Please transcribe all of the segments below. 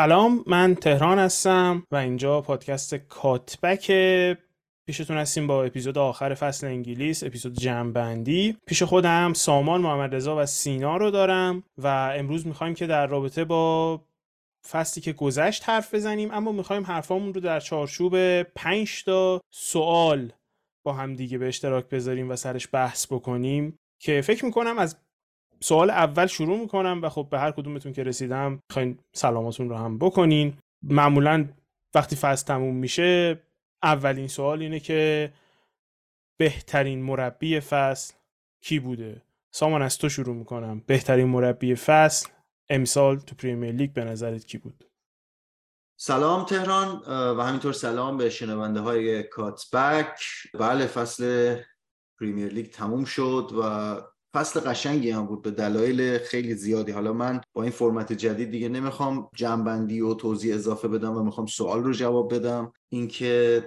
سلام من تهران هستم و اینجا پادکست کاتبک پیشتون هستیم با اپیزود آخر فصل انگلیس اپیزود جمعبندی. پیش خودم سامان محمد رضا و سینا رو دارم و امروز می‌خوایم که در رابطه با فصلی که گذشت حرف بزنیم اما می‌خوایم حرفامون رو در چارچوب پنج تا سوال با هم دیگه به اشتراک بذاریم و سرش بحث بکنیم که فکر می‌کنم از سوال اول شروع می‌کنم و خب به هر کدومتون که رسیدم می‌خواین سلاماتون رو هم بکنین. معمولا وقتی فصل تموم میشه اولین سوال اینه که بهترین مربی فصل کی بوده؟ سامان از تو شروع می‌کنم. بهترین مربی فصل امسال تو پریمیر لیگ به نظرت کی بود؟ سلام تهران و همینطور سلام به شنونده های کاتبک. بله فصل پریمیر لیگ تموم شد و فصل قشنگی هم بود به دلایل خیلی زیادی. حالا من با این فرمت جدید دیگه نمی‌خوام جمع‌بندی و توضیح اضافه بدم و می‌خوام سوال رو جواب بدم. اینکه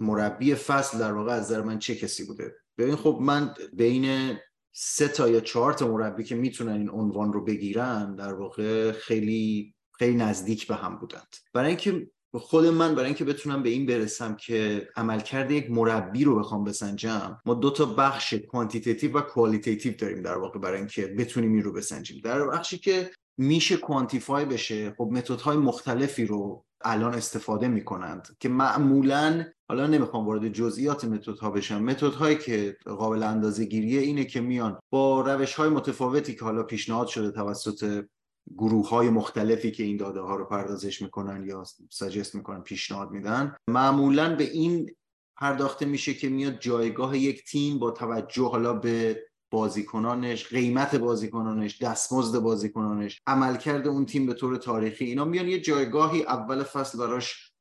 مربی فصل در واقع از نظر من چه کسی بوده؟ ببین خب من بین سه تا یا چهار تا مربی که می‌تونن این عنوان رو بگیرن در واقع خیلی خیلی نزدیک به هم بودند. برای اینکه خود من برای اینکه بتونم به این برسم که عملکرد یک مربی رو بخوام بسنجم ما دو تا بخش quantitative و qualitative داریم در واقع برای اینکه بتونیم این رو بسنجیم. در بخشی که میشه کوانتیفای بشه خب متدهای مختلفی رو الان استفاده می‌کنند که معمولا حالا نمی‌خوام وارد جزئیات متدها بشم متدهایی که قابل اندازه گیریه اینه که میان با روش های متفاوتی که حالا پیشنهاد شده توسط گروه های مختلفی که این داده ها رو پردازش می‌کنن یا سجست می‌کنن پیشنهاد میدن. معمولا به این پرداخته میشه که میاد جایگاه یک تیم با توجه حالا به بازیکنانش قیمت بازیکنانش دستمزد بازیکنانش عملکرد اون تیم به طور تاریخی اینا میان یه جایگاهی اول فصل براش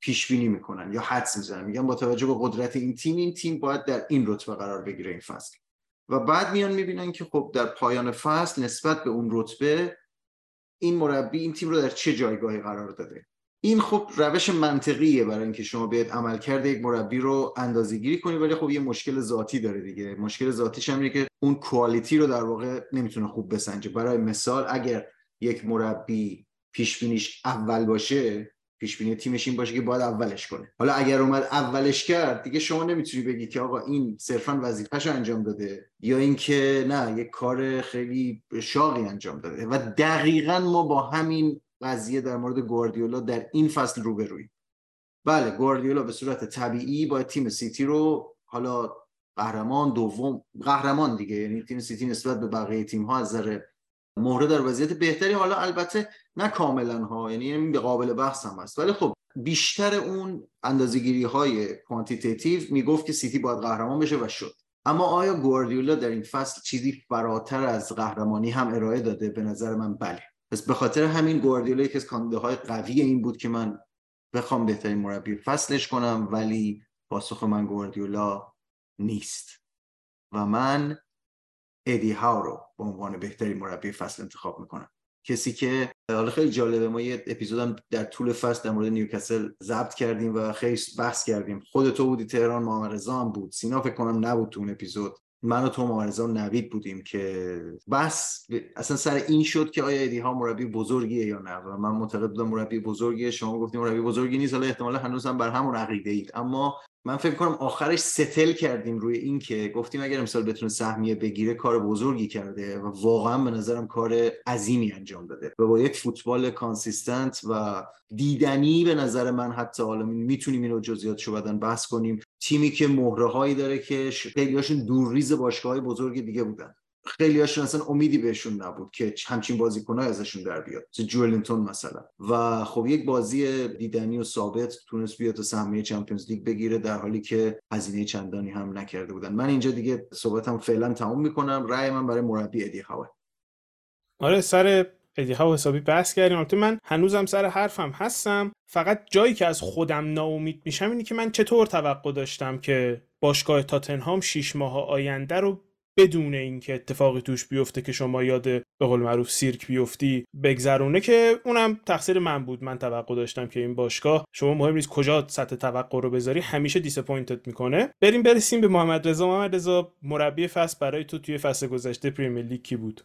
پیش بینی می‌کنن یا حدس می‌زنن. میگن با توجه به قدرت این تیم این تیم باید در این رتبه قرار بگیره این فصل. و بعد میان می‌بینن که خب در پایان فصل نسبت به اون رتبه این مربی این تیم رو در چه جایگاهی قرار داده؟ این خب روش منطقیه برای اینکه شما بیاید عملکرد یک مربی رو اندازه کنید ولی خب یه مشکل ذاتی داره دیگه. مشکل ذاتیش هم که اون کوالیتی رو در واقع نمی‌تونه خوب بسنجه. برای مثال اگر یک مربی پیش بینیش اول باشه پیش بینی تیمش این باشه که باید اولش کنه. حالا اگر اومد اولش کرد دیگه شما نمی‌تونی بگی که آقا این صرفا وظیفه‌شو انجام داده یا اینکه نه یک کار خیلی شاقی انجام داده. و دقیقا ما با همین قضیه در مورد گواردیولا در این فصل روبرویم بله گواردیولا به صورت طبیعی با تیم سیتی رو حالا قهرمان دوم قهرمان دیگه یعنی تیم سیتی نسبت به بقیه تیم ها از نظر مهره در وضعیت بهتری حالا البته نه کاملا ها یعنی به قابل بحث هم هست. ولی خب بیشتر اون اندازه‌گیری های quantitative می‌گفت که سیتی باید قهرمان بشه و شد. اما آیا گواردیولا در این فصل چیزی فراتر از قهرمانی هم ارائه داده؟ به نظر من بله. پس به خاطر همین گواردیولا یکی از های قوی این بود که من بخوام بهترین مربی فصلش کنم ولی پاسخ من گواردیولا نیست. و من ادی هاو رو به عنوان بهترین مربی فصل انتخاب می‌کنم. کسی که حالا خیلی جالبه ما یه اپیزودم در طول فصل در مورد نیوکاسل ضبط کردیم و خیلی بحث کردیم. خود تو بودی تهران محمد رضا بود. سینا فکر کنم نبود تو اون اپیزود. من و تو و نوید بودیم که بس اصلا سر این شد که آیا ادی ها مربی بزرگیه یا نه؟ و من معتقد بودم مربی بزرگیه. شما گفتیم مربی بزرگی نیست. حالا احتمالا هنوز هم بر همون عقیده اید اما من فکر کنم آخرش settle کردیم روی این که گفتیم اگر امسال بتونه سهمیه بگیره کار بزرگی کرده و واقعا به نظرم کار عظیمی انجام داده. و با یک فوتبال consistent و دیدنی به نظر من حتی حالا می‌تونیم اینو جزئیاتشو بعدا بحث کنیم تیمی که مهره هایی داره که خیلیاشون دورریز باشگاه های بزرگ دیگه بودن. خیلی هاشون اصلا امیدی بهشون نبود که همچین بازیکنای ازشون در بیاد. مثل جولینتون مثلا. و خب یک بازی دیدنی و ثابت تونست بیاد سهمیه چمپیونز لیگ بگیره در حالی که هزینه چندانی هم نکرده بودن. من اینجا دیگه صحبتم فعلا تموم می‌کنم. رأی من برای مربی ادی هاو ه. آره سر ادی هاو حسابی بحث کردیم. البته من هنوزم سر حرفم هستم. فقط جایی که از خودم ناامید میشم اینه که من چطور توقع داشتم که باشگاه تاتنهام شیش ماه آینده رو بدون اینکه اتفاقی توش بیفته که شما یاد به قول معروف سیرک بیفتی بگذرونه که اونم تقصیر من بود. من توقع داشتم که این باشگاه شما مهم نیست کجا سطح توقع رو بذاری همیشه disappoint ت می‌کنه. بریم برسیم به محمد رضا. محمد رضا مربی فصل برای تو توی فصل گذشته پریمیر لیگ کی بود؟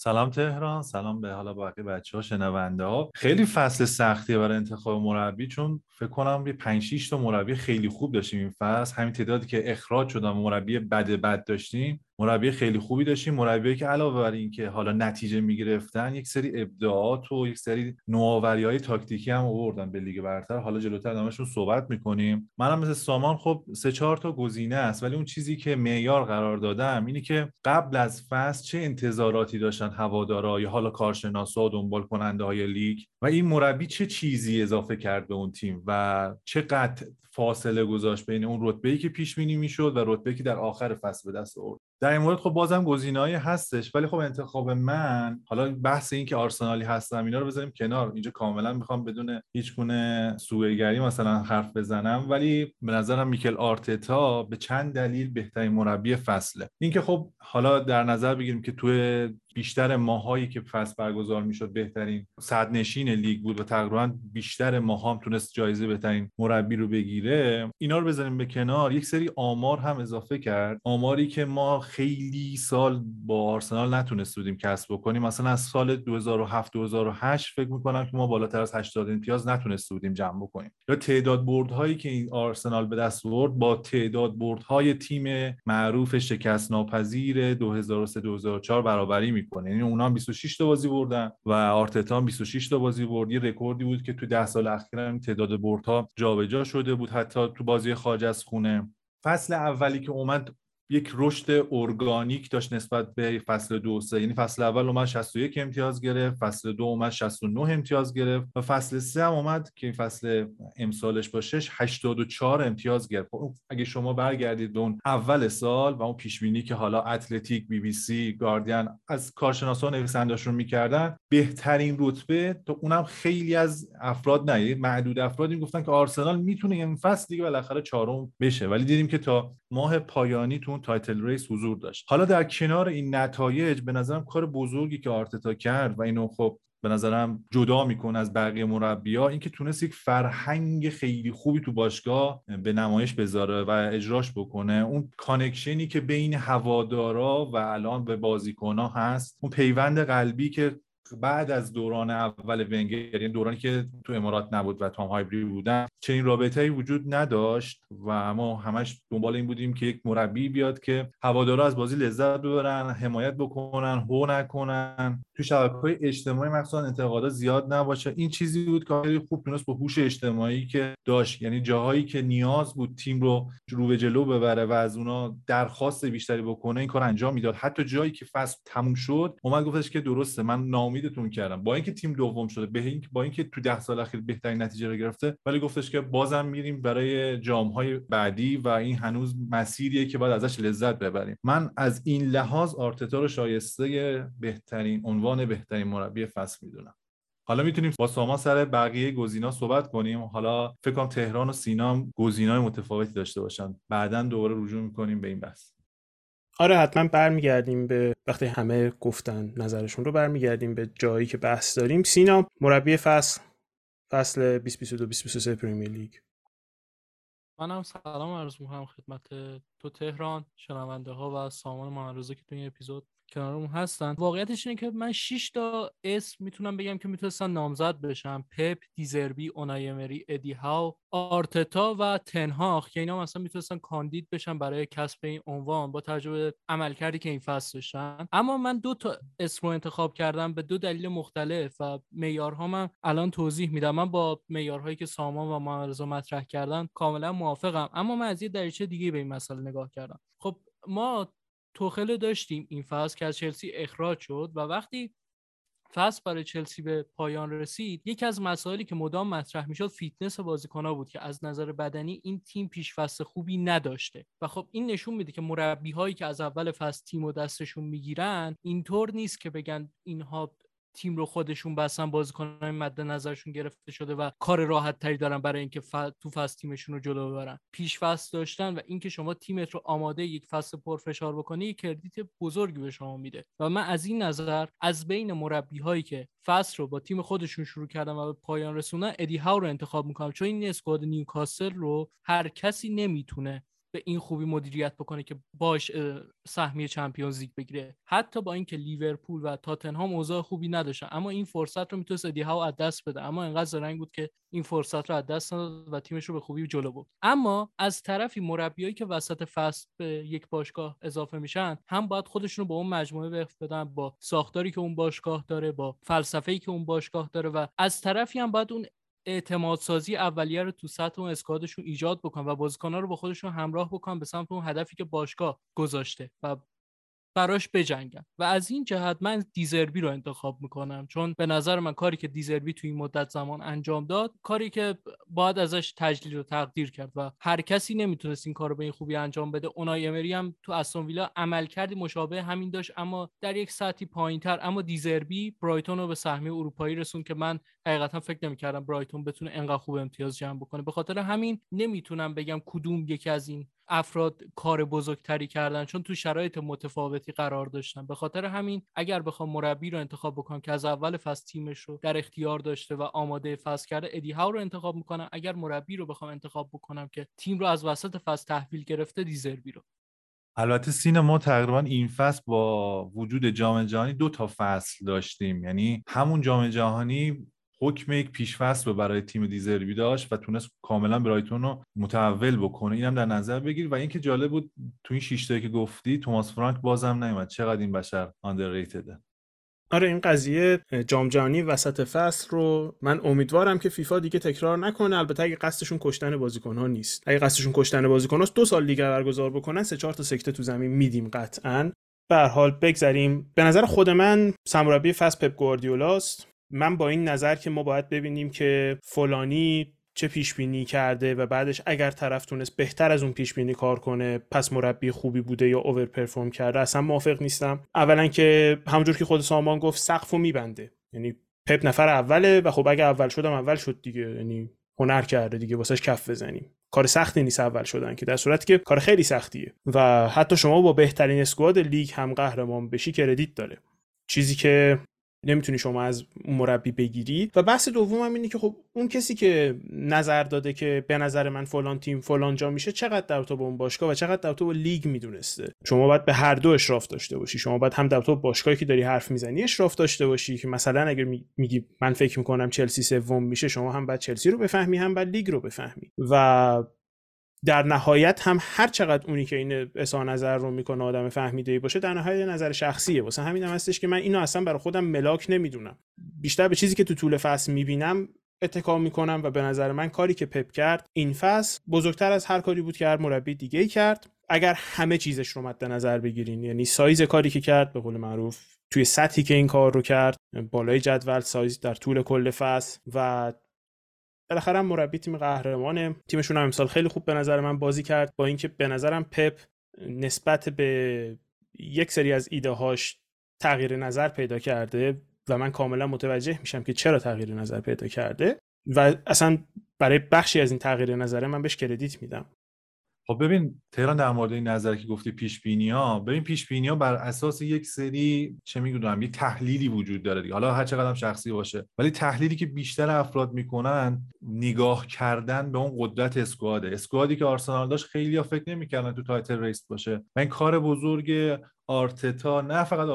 سلام تهران سلام به حالا باقی بچه ها شنونده ها. خیلی فصل سختیه برای انتخاب مربی چون فکر کنم یه 5 6 تا مربی خیلی خوب داشتیم این فصل. همین تعدادی که اخراج شدن مربی بد بد داشتیم. مربی خیلی خوبی داشتیم مربی که علاوه بر اینکه حالا نتیجه می‌گرفتن یک سری ابداعات و یک سری نوآوری های تاکتیکی هم آوردن به لیگ برتر. حالا جلوتر نامشون صحبت می‌کنیم. منم مثل سامان خب سه چهار تا گزینه است ولی اون چیزی که معیار قرار دادم اینی که قبل از فصل چه انتظاراتی داشتن هوادارا یا حالا کارشناسا و دنبال کننده های لیگ و این مربی چه چیزی اضافه کرد به اون تیم و چقدر فاصله گذاشت بین اون رتبه‌ای که پیش بینی می‌شد و رتبه‌ای که در آخر فصل به دست آورد؟ در این مورد خب بازم گزینه‌ای هستش. ولی خب انتخاب من حالا بحث این که آرسنالی هستم اینا رو بذاریم کنار. اینجا کاملا می‌خوام بدون هیچ گونه سوءگری مثلا حرف بزنم. ولی به نظرم میکل آرتتا به چند دلیل بهترین مربی فصله. اینکه خب حالا در نظر بگیریم که توی بیشتر ماهایی که فصل برگزار می‌شد بهترین نشین لیگ بود و تقریبا بیشتر ماها هم تونست جایزه بهترین مربی رو بگیره اینا رو بزنیم به کنار. یک سری آمار هم اضافه کرد. آماری که ما خیلی سال با آرسنال نتونست بودیم کسب بکنیم. مثلا از سال 2007 2008 فکر می‌کنم که ما بالاتر از 80 امتیاز نتونست بودیم جمع بکنیم. یا تعداد بردهایی که این آرسنال به دست آورد با تعداد بردهای تیم معروف شکست ناپذیر 2003 2004 برابری می‌کنه. یعنی اونا هم 26 تا بازی بردن و آرتتا هم 26 تا بازی برد. یه رکوردی بود که تو 10 سال اخیر هم تعداد بردها جابجا شده بود. حتی تو بازی خارج از خونه. فصل اولی که اومد یک رشد ارگانیک داشت نسبت به فصل دو سه. یعنی فصل اول اومد 61 امتیاز گرفت فصل دو اومد 69 امتیاز گرفت و فصل سه هم اومد که فصل امسالش باشه 84 امتیاز گرفت. خب اگه شما برگردید به اون اول سال و اون پیش بینی که حالا اتلتیک بی بی سی گاردین از کارشناسان نویسنده‌شون می‌کردن بهترین رتبه تو اونم خیلی از افراد نه معدود افرادی گفتن که آرسنال می‌تونه این فصل دیگه بالاخره چهارم بشه. ولی دیدیم که تا ماه پایانی تو title race حضور داشت. حالا در کنار این نتایج به نظرم کار بزرگی که آرتتا کرد و اینو خب به نظرم جدا می‌کنه از بقیه مربیا اینکه تونست یک فرهنگ خیلی خوبی تو باشگاه به نمایش بذاره و اجراش بکنه. اون connection ی که بین هوادارا و الان به بازیکنها هست اون پیوند قلبی که بعد از دوران اول ونگر یعنی دورانی که تو امارات نبود و تام هایبری بودن چنین رابطه‌ای وجود نداشت و ما همش دنبال این بودیم که یک مربی بیاد که هوادارا از بازی لذت ببرن حمایت بکنن هو نکنن. تو شبکه‌های اجتماعی مخصوصا انتقادات زیاد نباشه. این چیزی بود که خیلی خوب تونست با هوش اجتماعی که داشت یعنی جاهایی که نیاز بود تیم رو رو به جلو ببره و از اونا درخواست بیشتری بکنه این کار انجام می‌داد. حتی جایی که فصل تموم شد اومد گفتش که درسته من ناامیدتون کردم. با اینکه تیم دوم شده به اینکه با اینکه تو ده سال اخیر بهترین نتیجه رو گرفته ولی گفتش که بازم میریم برای جامهای بعدی و این هنوز مسیریه که باید ازش لذت ببریم. من از این لحاظ آرتتا رو شایسته بهترین عنوان بهترین مربی فصل می‌دونم. حالا می‌تونیم با سامان سر بقیه گزینا صحبت کنیم. حالا فکر کنم تهران و سینا هم گزینای متفاوتی داشته باشن. بعدا دوباره رجوع می‌کنیم به این بحث. آره حتما برمیگردیم به وقتی همه گفتن نظرشون رو برمیگردیم به جایی که بحث داریم. سینا مربی فصل فصل 2022 2023 پریمیر لیگ. منم سلام عرض می‌کنم خدمت تو تهران شنونده ها و سامان محمدرضا که تو این اپیزود کنارمون هستن. واقعیتش اینه که من 6 تا اسم می‌تونم بگم که می‌تونستن نامزد بشن. پپ دیزربی اونایمری ادی هاو آرتتا و تنهاخ که اینا مثلا می‌تونستن کاندید بشن برای کسب این عنوان با تجربه عملکردی که این فصل داشتن. اما من دو تا اسم رو انتخاب کردم به دو دلیل مختلف و معیارها من الان توضیح میدم. من با معیارهایی که سامان و محمد مطرح کردن کاملا موافقم. اما من از یه دریچه دیگه به این مسئله نگاه کردم. خب ما توخل داشتیم. این فصل که از چلسی اخراج شد و وقتی فصل برای چلسی به پایان رسید یکی از مسائلی که مدام مطرح می‌شد فیتنس بازیکنها بود که از نظر بدنی این تیم پیش فصل خوبی نداشته. و خب این نشون میده که مربی هایی که از اول فصل تیم و دستشون می‌گیرن اینطور نیست که بگن اینها تیم رو خودشون بستن بازیکنان مد نظرشون گرفته شده و کار راحت تری دارن برای اینکه ف... تو فصل تیمشون رو جلو ببرن. پیش فصل داشتن و اینکه شما تیمت رو آماده یک فصل پرفشار بکنی یک credit بزرگی به شما میده. و من از این نظر از بین مربی هایی که فصل رو با تیم خودشون شروع کردن و به پایان رسوندن ادی هاو رو انتخاب می‌کنم. چون این squad نیوکاسل رو هر کسی نمی‌تونه به این خوبی مدیریت بکنه که باش سهمیه Champions League بگیره. حتی با اینکه لیورپول و تاتنهام اوضاع خوبی نداشتن اما این فرصت رو می‌تونست ادی هاو از دست بده. اما انقدر زرنگ بود که این فرصت رو از دست نداد و تیمش رو به خوبی جلو برد. اما از طرفی مربیایی که وسط فصل به یک باشگاه اضافه میشن هم باید خودشون رو با اون مجموعه وفق بدن با ساختاری که اون باشگاه داره با فلسفه‌ای که اون باشگاه داره و از طرفی هم باید اون اعتماد سازی اولیه رو تو سطح اون اسکوادشون ایجاد بکن و بازیکن‌ها رو با خودشون همراه بکن به سمت اون هدفی که باشگاه گذاشته و براش بجنگم. و از این جهت من دیزربی رو انتخاب می‌کنم. چون به نظر من کاری که دیزربی تو این مدت زمان انجام داد کاری که باید ازش تجلیل رو تقدیر کرد. و هر کسی نمی‌تونست این کار رو به این خوبی انجام بده. اونای امری هم تو استون ویلا عمل کردی مشابه همین داشت. اما در یک سطحی پایینتر. اما دیزربی برایتون رو به سهمیه اروپایی رسون که من حقیقتا فکر نمی‌کردم برایتون بتونه انقدر خوب امتیاز جمع بکنه. به خاطر همین نمی‌تونم بگم کدوم یکی از این افراد کار بزرگتری کردن چون تو شرایط متفاوتی قرار داشتن. به خاطر همین اگر بخوام مربی رو انتخاب بکنم که از اول فصل تیمش رو در اختیار داشته و آماده فصل کرده ادی هاو رو انتخاب می‌کنم. اگر مربی رو بخوام انتخاب بکنم که تیم رو از وسط فصل تحویل گرفته دیزربی رو. البته سین ما تقریبا این فصل با وجود جام جهانی دو تا فصل داشتیم. یعنی همون جام جهانی حکم یک پیشفصل رو برای تیم دیزربی داشت و تونست کاملا برایتون رو متحول بکنه. اینم در نظر بگیر. و اینکه جالب بود تو این شش که گفتی توماس فرانک بازم نیومد. چقدر این بشر آندرریتده آره این قضیه جام جهانی وسط فصل رو من امیدوارم که فیفا دیگه تکرار نکنه. البته اگه قصدشون کشتن بازیکن ها نیست. اگه قصدشون کشتن بازیکن هاست دو سال دیگه برگزار بکنن سه چهار تا سکته تو زمین میدیم قطعا. به حال بگذریم. به نظر خود من سمربی فصل پپ گواردیولاست. من با این نظر که ما باید ببینیم که فلانی چه پیش بینی کرده و بعدش اگر طرف تونست بهتر از اون پیش بینی کار کنه پس مربی خوبی بوده یا اوور پرفورم کرده اصلا موافق نیستم. اولا که همونجور که خود سامان گفت سقفو میبنده. یعنی پپ نفر اوله و خب اگه اول شدم اول شد دیگه. یعنی هنر کرده دیگه واسش کف بزنیم. کار سختی نیست اول شدن که در صورتی که کار خیلی سختیه. و حتی شما با بهترین اسکواد لیگ هم قهرمان بشی کردیت داره. چیزی که نمی‌تونی شما از مربی بگیری. و بحث دوم هم اینه که خب اون کسی که نظر داده که به نظر من فلان تیم فلان جا میشه چقدر در تو با اون باشگاه و چقدر در تو با لیگ می‌دونسته؟ شما باید به هر دو اشراف داشته باشی. شما باید هم در تو باشگاهی که داری حرف می‌زنی اشراف داشته باشی که مثلا اگر میگی من فکر می‌کنم چلسی سوم میشه شما هم باید چلسی رو بفهمی هم باید لیگ رو بفهمی. و در نهایت هم هر چقدر اونی که این اظهار نظر رو می‌کنه آدم فهمیده ای باشه در نهایت نظر شخصیه. واسه همین هم هستش که من اینو اصلا برای خودم ملاک نمی‌دونم. بیشتر به چیزی که تو طول فصل می‌بینم اتکا می‌کنم و به نظر من کاری که پپ کرد این فصل بزرگتر از هر کاری بود که هر مربی دیگه ای کرد. اگر همه چیزش رو مد نظر بگیرین یعنی سایز کاری که کرد به قول معروف توی سطحی که این کار رو کرد بالای جدول سایز در طول کل فصل و بالاخره مربی تیم قهرمانه. تیمشون هم امسال خیلی خوب به نظر من بازی کرد. با اینکه به نظرم پپ نسبت به یک سری از ایده هاش تغییر نظر پیدا کرده و من کاملا متوجه میشم که چرا تغییر نظر پیدا کرده و اصلا برای بخشی از این تغییر نظره من بهش credit میدم. خب ببین تهران در مورد این نظر که گفتی پیش بینی ها ببین پیش بینی ها بر اساس یک سری چه می‌دونم یه تحلیلی وجود داره دیگه. حالا هر چقدر شخصی باشه. ولی تحلیلی که بیشتر افراد می‌کنن نگاه کردن به اون قدرت squad ه. squad ی که آرسنال داشت خیلی ها فکر نمی‌کردن تو title race باشه. من کار بزرگ آرتتا نه فقط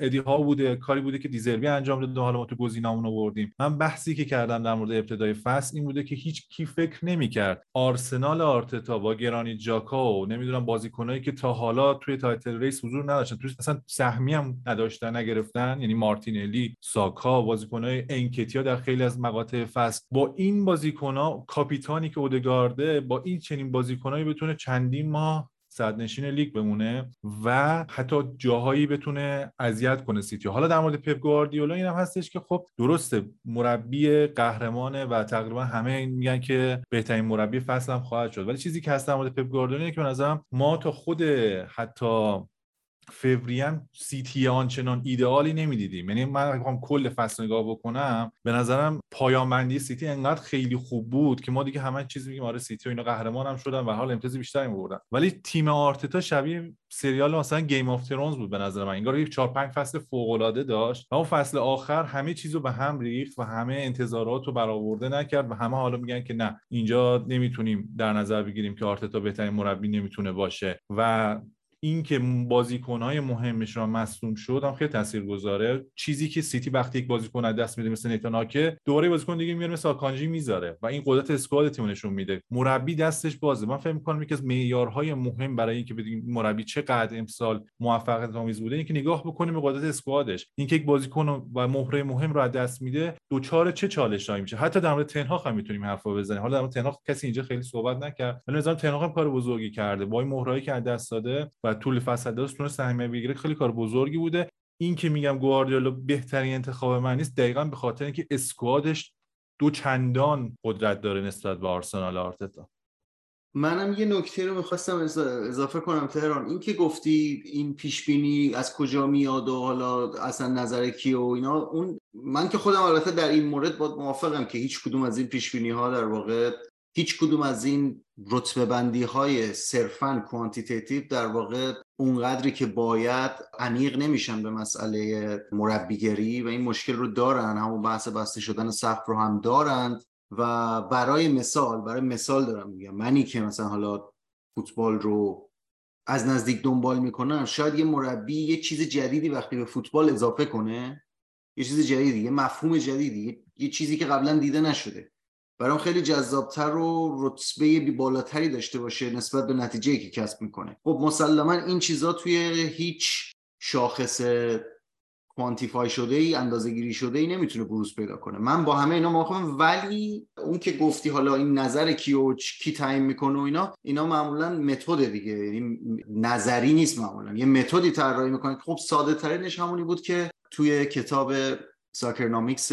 ادی ها بوده کاری بوده که دیزربی انجام داده حالا ما تو گزینامون آوردیم. من بحثی که کردم در مورد ابتدای فصل این بوده که هیچ کی فکر نمی‌کرد. آرسنال آرتتا با گرانیت ژاکا و نمی‌دونم بازیکنایی که تا حالا توی title race حضور نداشتن توی اصلا سهمی هم نداشتن نگرفتن یعنی مارتینلی ساکا بازیکنای انکتیا در خیلی از مقاطع فصل. با این بازیکنها کاپیتانی که اودگارده با این چنین بازیکنایی بتونه چندین ماه صدرنشین لیگ بمونه و حتی جاهایی بتونه اذیت کنه سیتی. حالا در مورد پپ گواردیولا اینم هستش که خب درسته مربی قهرمانه و تقریبا همه میگن که بهترین مربی فصل هم خواهد شد. ولی چیزی که هست در مورد پپ گواردیولا که به نظرم ما تا خود حتی فوریه سیتی آنچنان ایدئالی نمی‌دیدیم. یعنی من بخوام کل فصل نگاه بکنم به نظرم پایان بندی سیتی انقدر خیلی خوب بود که ما دیگه همه چیز میگیم آره سیتی و اینا قهرمان هم شدن و حال امتیاز بیشتری میبردن. ولی تیم آرتتا شبیه سریال مثلا Game of Thrones بود به نظر من. انگار یک 4 5 فصل فوق العاده داشت و اون فصل آخر همه چیزو به هم ریخت و همه انتظارات رو برآورده نکرد و همه حالا میگن که نه اینجا نمی‌تونیم در نظر بگیریم که آرتتا بهترین مربی نمی‌تونه باشه و اینکه بازیکنهای مهمش را مصدوم شد هم خیلی تاثیرگذاره. چیزی که سیتی وقتی یک بازیکن از دست میده مثل نیتاناکه دوباره بازیکن دیگه میاره مثل آکانجی می‌ذاره و این قدرت اسکواد تیم نشون میده. مربی دستش بازه. من فکر می‌کنم یکی از معیارهای مهم برای اینکه بگیم مربی چقدر امسال موفقیت آمیز بوده اینکه نگاه بکنیم به قدرت اسکوادش. اینکه یک بازیکن و مهره مهم رو از دست میده دوچار چه چالشایی میشه؟ حتی در مورد تنها هم می‌تونیم حرفا بزنیم. حالا در مورد تنها کسی اینجا خیلی صحبت نکرد ولی مثلا تنها هم کار بزرگی کرده. با این مهرهایی که از دست داده و طول فصل داشت تونست سهمیه بگیره خیلی کار بزرگی بوده. این که میگم گواردیولا بهترین انتخاب من نیست دقیقا به خاطر اینکه اسکوادش دو چندان قدرت داره نسبت به آرسنال آرتتا. منم یه نکته رو می‌خواستم اضافه کنم تهران. این که گفتی این پیش بینی از کجا میاد و حالا اصلا نظر کی و اینا اون من که خودم البته در این مورد با موافقم که هیچ کدوم از این پیش بینی ها در واقع هیچ کدوم از این رتبه بندی های صرفا کوانتیتیتیو در واقع اونقدری که باید عمیق نمیشن به مسئله مربیگری و این مشکل رو دارن همون بحث بسته شدن سقف رو هم دارند و برای مثال برای مثال دارم میگم منی که مثلا حالا فوتبال رو از نزدیک دنبال می‌کنم شاید یه مربی یه چیز جدیدی وقتی به فوتبال اضافه کنه یه چیز جدیدی یه مفهوم جدیدی یه چیزی که قبلا دیده نشده. برام خیلی جذابتر و رتبه بی بالاتری داشته باشه نسبت به نتیجه که کسب می‌کنه. خب مسلما این چیزا توی هیچ شاخص کوانتیفای شده ای اندازه گیری شده ای نمی‌تونه بروز پیدا کنه. من با همه اینا موافقم ولی اون که گفتی حالا این نظر کی و کی تعیین می‌کنه و اینا اینا معمولا متد دیگه. یعنی نظری نیست معمولا. یه متدی طراحی می‌کنه. خب ساده ترینش همونی بود که توی کتاب ساکرنامیکس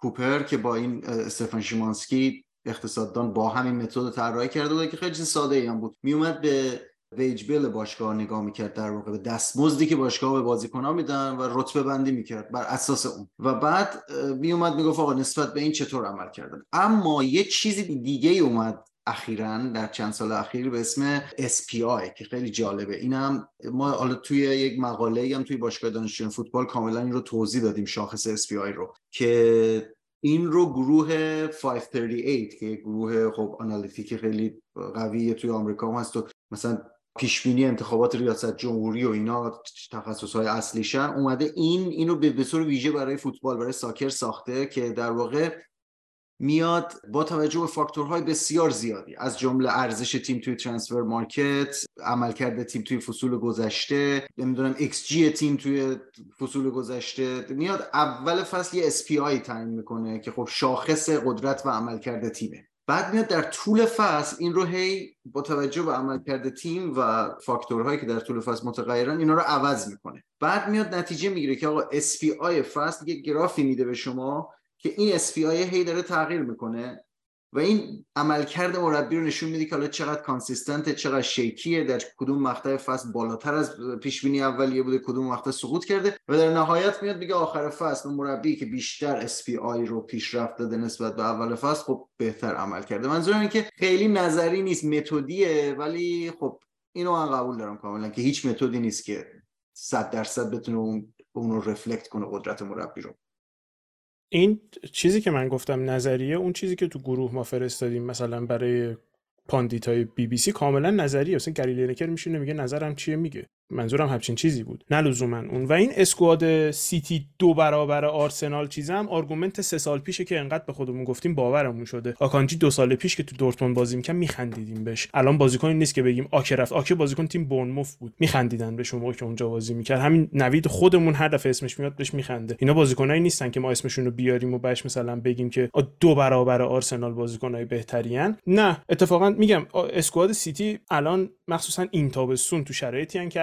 کوپر که با این استفان شیمانسکی اقتصاددان با همین متد طراحی کرده بود که خیلی چیز ساده ای هم بود. میومد به ویج بیل باشگاه نگاه می‌کرد در واقع به دستمزدی که باشگاه به بازیکن‌ها میدن و رتبه بندی می‌کرد بر اساس اون. و بعد میومد می‌گفت آقا نسبت به این چطور عمل کردن. اما یه چیزی دیگه اومد اخیرا در چند سال اخیر به اسم SPI که خیلی جالبه. اینم ما حالا توی یک مقاله هم توی باشگاه دانشجویان فوتبال کاملا این رو توضیح دادیم شاخص SPI رو که این رو گروه 538 که گروه خب analytic خیلی قویه توی آمریکا هم هست و مثلا پیش بینی انتخابات ریاست جمهوری و اینا تخصص های اصلیشن اومده این اینو به صورت ویژه برای فوتبال برای soccer ساخته که در واقع میاد با توجه به فاکتورهای بسیار زیادی. از جمله ارزش تیم توی Transfermarkt عملکرد تیم توی فصول گذشته نمی‌دونم ایکس جی تیم توی فصول گذشته. میاد اول فصل یه SPI تعیین می‌کنه که خب شاخص قدرت و عملکرد تیمه. بعد میاد در طول فصل این رو هی با توجه به عملکرد تیم و فاکتورهایی که در طول فصل متغیرن اینا رو عوض می‌کنه. بعد میاد نتیجه می‌گیره که آقا SPI فصل یه گرافی میده به شما که این SPI هی داره تغییر می‌کنه و این عملکرد مربی رو نشون میده که حالا چقدر consistent چقدر shaky ه در کدوم مقطع فصل بالاتر از پیش بینی اولیه بوده کدوم مقطع سقوط کرده و در نهایت میاد میگه آخر فصل اون مربی که بیشتر SPI رو پیشرفت داده نسبت به اول فصل خب بهتر عمل کرده. منظورم اینه که خیلی نظری نیست متدیه ولی خب اینو من قبول دارم کاملا که هیچ متدی نیست که 100 درصد بتونه اون اون رو رفلکت کنه قدرت مربی رو. این چیزی که من گفتم نظریه اون چیزی که تو گروه ما فرستادیم مثلا برای pundit های بی بی سی کاملا نظریه. مثلا گری لینکر میشونه میگه نظرم چیه؟ میگه. منظورم همچین چیزی بود. نه لزوما اون. و این squad سیتی دو برابر آرسنال چیزم argument سه سال پیشه که انقدر به خودمون گفتیم باورمون شده. آکانجی دو سال پیش که تو دورتموند بازی می‌کرد میخندیدیم بهش. الان بازیکنی نیست که بگیم آکه رفت. آکه بازیکن تیم بورنموث بود. میخندیدن به شما که اونجا بازی می‌کرد. همین نوید خودمون هر دفعه اسمش میاد بهش میخنده. اینا بازیکنایی نیستن که ما اسمشون رو بیاریم و بهش مثلا بگیم که دو برابر آرسنال بازیکنای بهترین. نه اتفاقا میگم squad سیتی الان مخصوصا این تابستون تو شرایطی که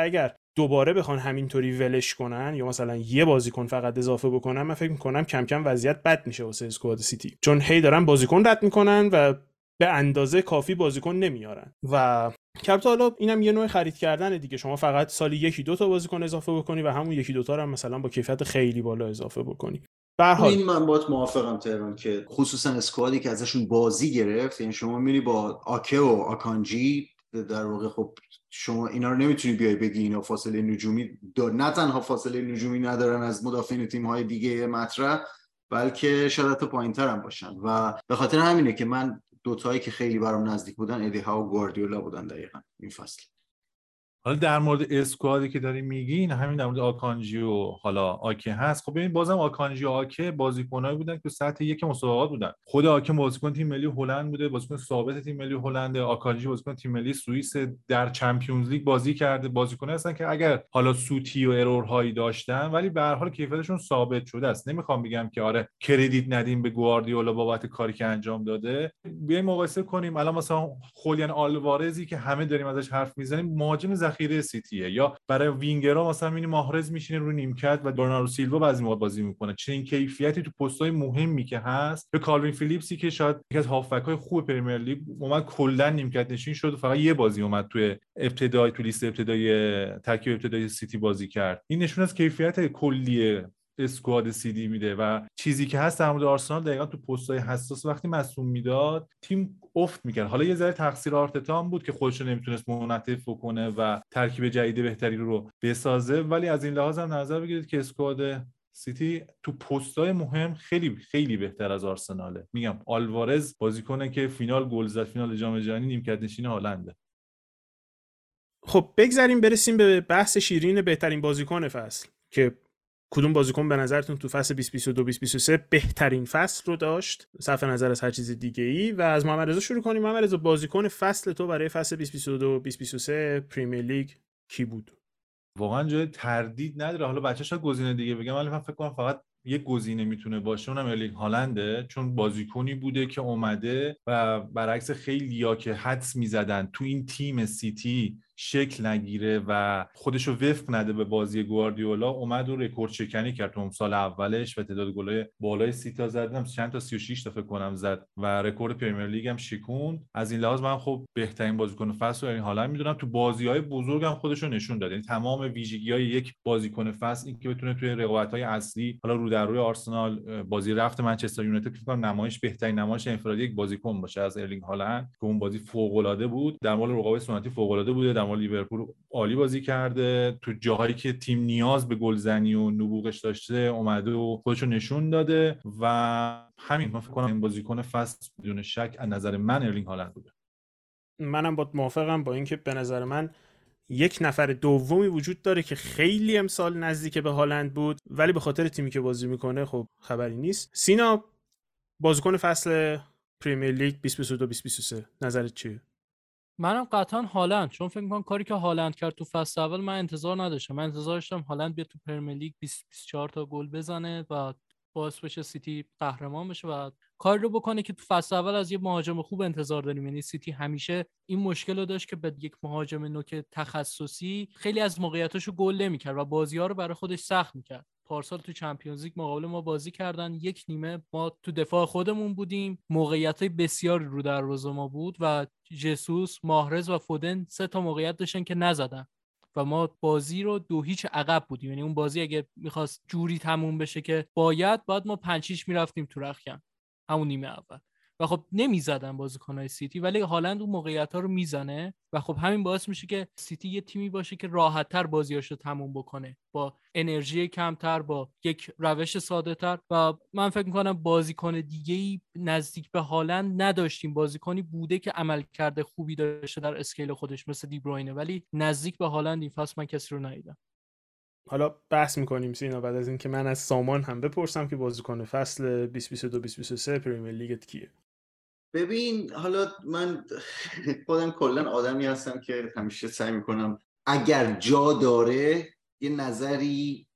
دوباره بخوان همینطوری ولش کنن یا مثلا یه بازیکن فقط اضافه بکنن من فکر می‌کنم کم کم وضعیت بد میشه واسه squad سیتی. چون هی دارن بازیکن رد می‌کنن و به اندازه کافی بازیکن نمیارن. و کپتا حالا اینم یه نوع خرید کردن دیگه. شما فقط سالی یکی دو تا بازیکن اضافه بکنی و همون یکی دوتا رو هم مثلا با کیفیت خیلی بالا اضافه بکنی. حال این من باید موافقم تهران که خصوصا اسکوادی که ازشون بازی گرفت یعنی شما میری با آکه و آکانجی در واقع خب شما اینا رو نمی‌تونی بیای بگی اینا فاصله نجومی دار نه تنها فاصله نجومی ندارن از مدافعین تیم های دیگه مطرح بلکه شاید حتی پایین هم باشن. و به خاطر همینه که من دوتایی که خیلی برام نزدیک بودن ادی ها و گواردیولا بودن دقیقا. این فصل. حالا در مورد اسکوادی که داری میگین همین در مورد آکانجی و حالا آکه هست. خب ببین بازم آکانجی و آکه بازیکنایی بودن که سطح یک مسابقات بودن. خود آکه بازیکن تیم ملی هلند بوده بازیکن ثابت تیم ملی هلند آکانجی بازیکن تیم ملی سوئیس در Champions League بازی کرده. بازیکن هستن که اگر حالا سوتی و error هایی داشتن ولی به هر حال کیفیتشون ثابت شده است. نمی‌خوام بگم که آره credit ندیم به گواردیولا بابت کاری که انجام داده. بیایم مقایسه کنیم. الان مثلا خولیان آلوارزی که همه داریم ازش حرف می‌زنیم مهاجم ذخیره سیتیه. یا برای وینگرها مثلا می‌بینی ماهرز میشینه رو نیمکت و برناردو سیلوا بعضی موقع بازی می‌کنه. چنین کیفیتی تو پستای مهمی که هست. به کالوین فیلیپسی که شاید یکی از هافبک های خوب Premier League اومد کلا نیمکت نشین شد و فقط یه بازی اومد توی ابتدای تو لیست ابتدای ترکیب ابتدای سیتی بازی کرد. این نشون از کیفیت کلی اسکواد سیدی میده و چیزی که هست در مورد آرسنال دقیقا تو پست‌های حساس وقتی مصوم می‌داد تیم افت می‌کرد. حالا یه ذره تقصیر آرتتا هم بود که خودش نمی‌تونست منعطف بکنه و ترکیب جدید بهتری رو بسازه. ولی از این لحاظ هم نظر بگیرید که اسکواد سیتی تو پستای مهم خیلی خیلی بهتر از آرسناله. میگم آلوارز بازیکنه که فینال گل زد فینال جام جهانی نیمکت نشین هالنده. خب بگذاریم برسیم به بحث شیرین بهترین بازیکن فصل که کدوم بازیکن به نظرتون تو فصل 2022 2023 بهترین فصل رو داشت؟ صرف نظر از هر چیز دیگه ای و از محمد رضا شروع کنیم. محمد رضا بازیکن فصل تو برای فصل 2022 2023 Premier League کی بود؟ واقعا جای تردید نداره. حالا بچه شاید گزینه دیگه بگم ولی من فکر کنم فقط یک گزینه می‌تونه باشه اونم ارلینگ هالنده چون بازیکنی بوده که اومده و برعکس خیلیا که حدس می‌زدن تو این تیم سیتی شکل نگیره و خودشو وفق نده به بازی گواردیولا اومد و رکورد شکنی کرد. تو سال اولش و تعداد گلای بالای سی تا زدم چند تا 36 تا فکر کنم زد و رکورد Premier League هم شکوند. از این لحاظ من خب بهترین بازیکن فصل رو یعنی حالا می‌دونم تو بازی های بزرگ هم خودشو نشون داد یعنی تمام ویژگی های یک بازیکن فصل این که بتونه توی رقابت های اصلی حالا رو در روی آرسنال بازی رفت منچستر یونایتد فکر کنم نمایش بهترین نمایش انفرادی یک بازیکن باشه از ارلینگ هالند که اون بازی فوق العاده بود. در مورد رقابت سنتی فوق العاده بوده مورد لیورپول عالی بازی کرده. تو جاهایی که تیم نیاز به گلزنی و نبوغش داشته اومده و خودشو نشون داده و همین من فکر کنم این بازیکن فصل بدون شک از نظر من ارلینگ هالند بوده. منم با موافقم با اینکه به نظر من یک نفر دومی وجود داره که خیلی امسال نزدیک به هالند بود ولی به خاطر تیمی که بازی می‌کنه خب خبری نیست. سینا بازیکن فصل Premier League 2022 2023 نظرت چیه؟ منم قطعا هالند. چون فکر می‌کنم کاری که هالند کرد تو فصل اول من انتظار نداشتم. من انتظار داشتم هالند بیاد تو Premier League 20 24 تا گل بزنه و باعث بشه سیتی قهرمان بشه و کاری رو بکنه که تو فصل اول از یه مهاجم خوب انتظار داریم. یعنی سیتی همیشه این مشکل رو داشت که به یک مهاجم نوک تخصصی خیلی از موقعیتاشو گل نمی‌کرد و بازی ها رو برای خودش سخت می‌کرد. پارسال تو چمپیونز لیگ مقابل ما بازی کردن. یک نیمه ما تو دفاع خودمون بودیم. موقعیت های بسیاری رو دروازه ما بود و جسوس ماهرز و فودن سه تا موقعیت داشتن که نزدن. و ما بازی رو دو هیچ عقب بودیم. یعنی اون بازی اگه می‌خواست جوری تموم بشه که باید باید ما پنچیش می‌رفتیم تو رخکن. همون نیمه اول. و خب نمی‌زدن بازیکنهای سیتی ولی هالند اون موقعیت ها رو می‌زنه و خب همین باعث میشه که سیتی یه تیمی باشه که راحت تر بازیاشو تموم بکنه با انرژی کمتر با یک روش ساده تر و من فکر می‌کنم بازیکن دیگه ای نزدیک به هالند نداشتیم. بازیکنی بوده که عمل کرده خوبی داشته در scale خودش مثل دیبروینه ولی نزدیک به هالند این فصل من کسی رو ندیدم. حالا بحث می‌کنیم سینا بعد از اینکه من از سامان هم بپرسم که بازیکن فصل 2022 2023 Premier League ت کیه؟ ببین حالا من خودم کلا آدمی هستم که همیشه سعی می‌کنم اگر جا داره یه نظری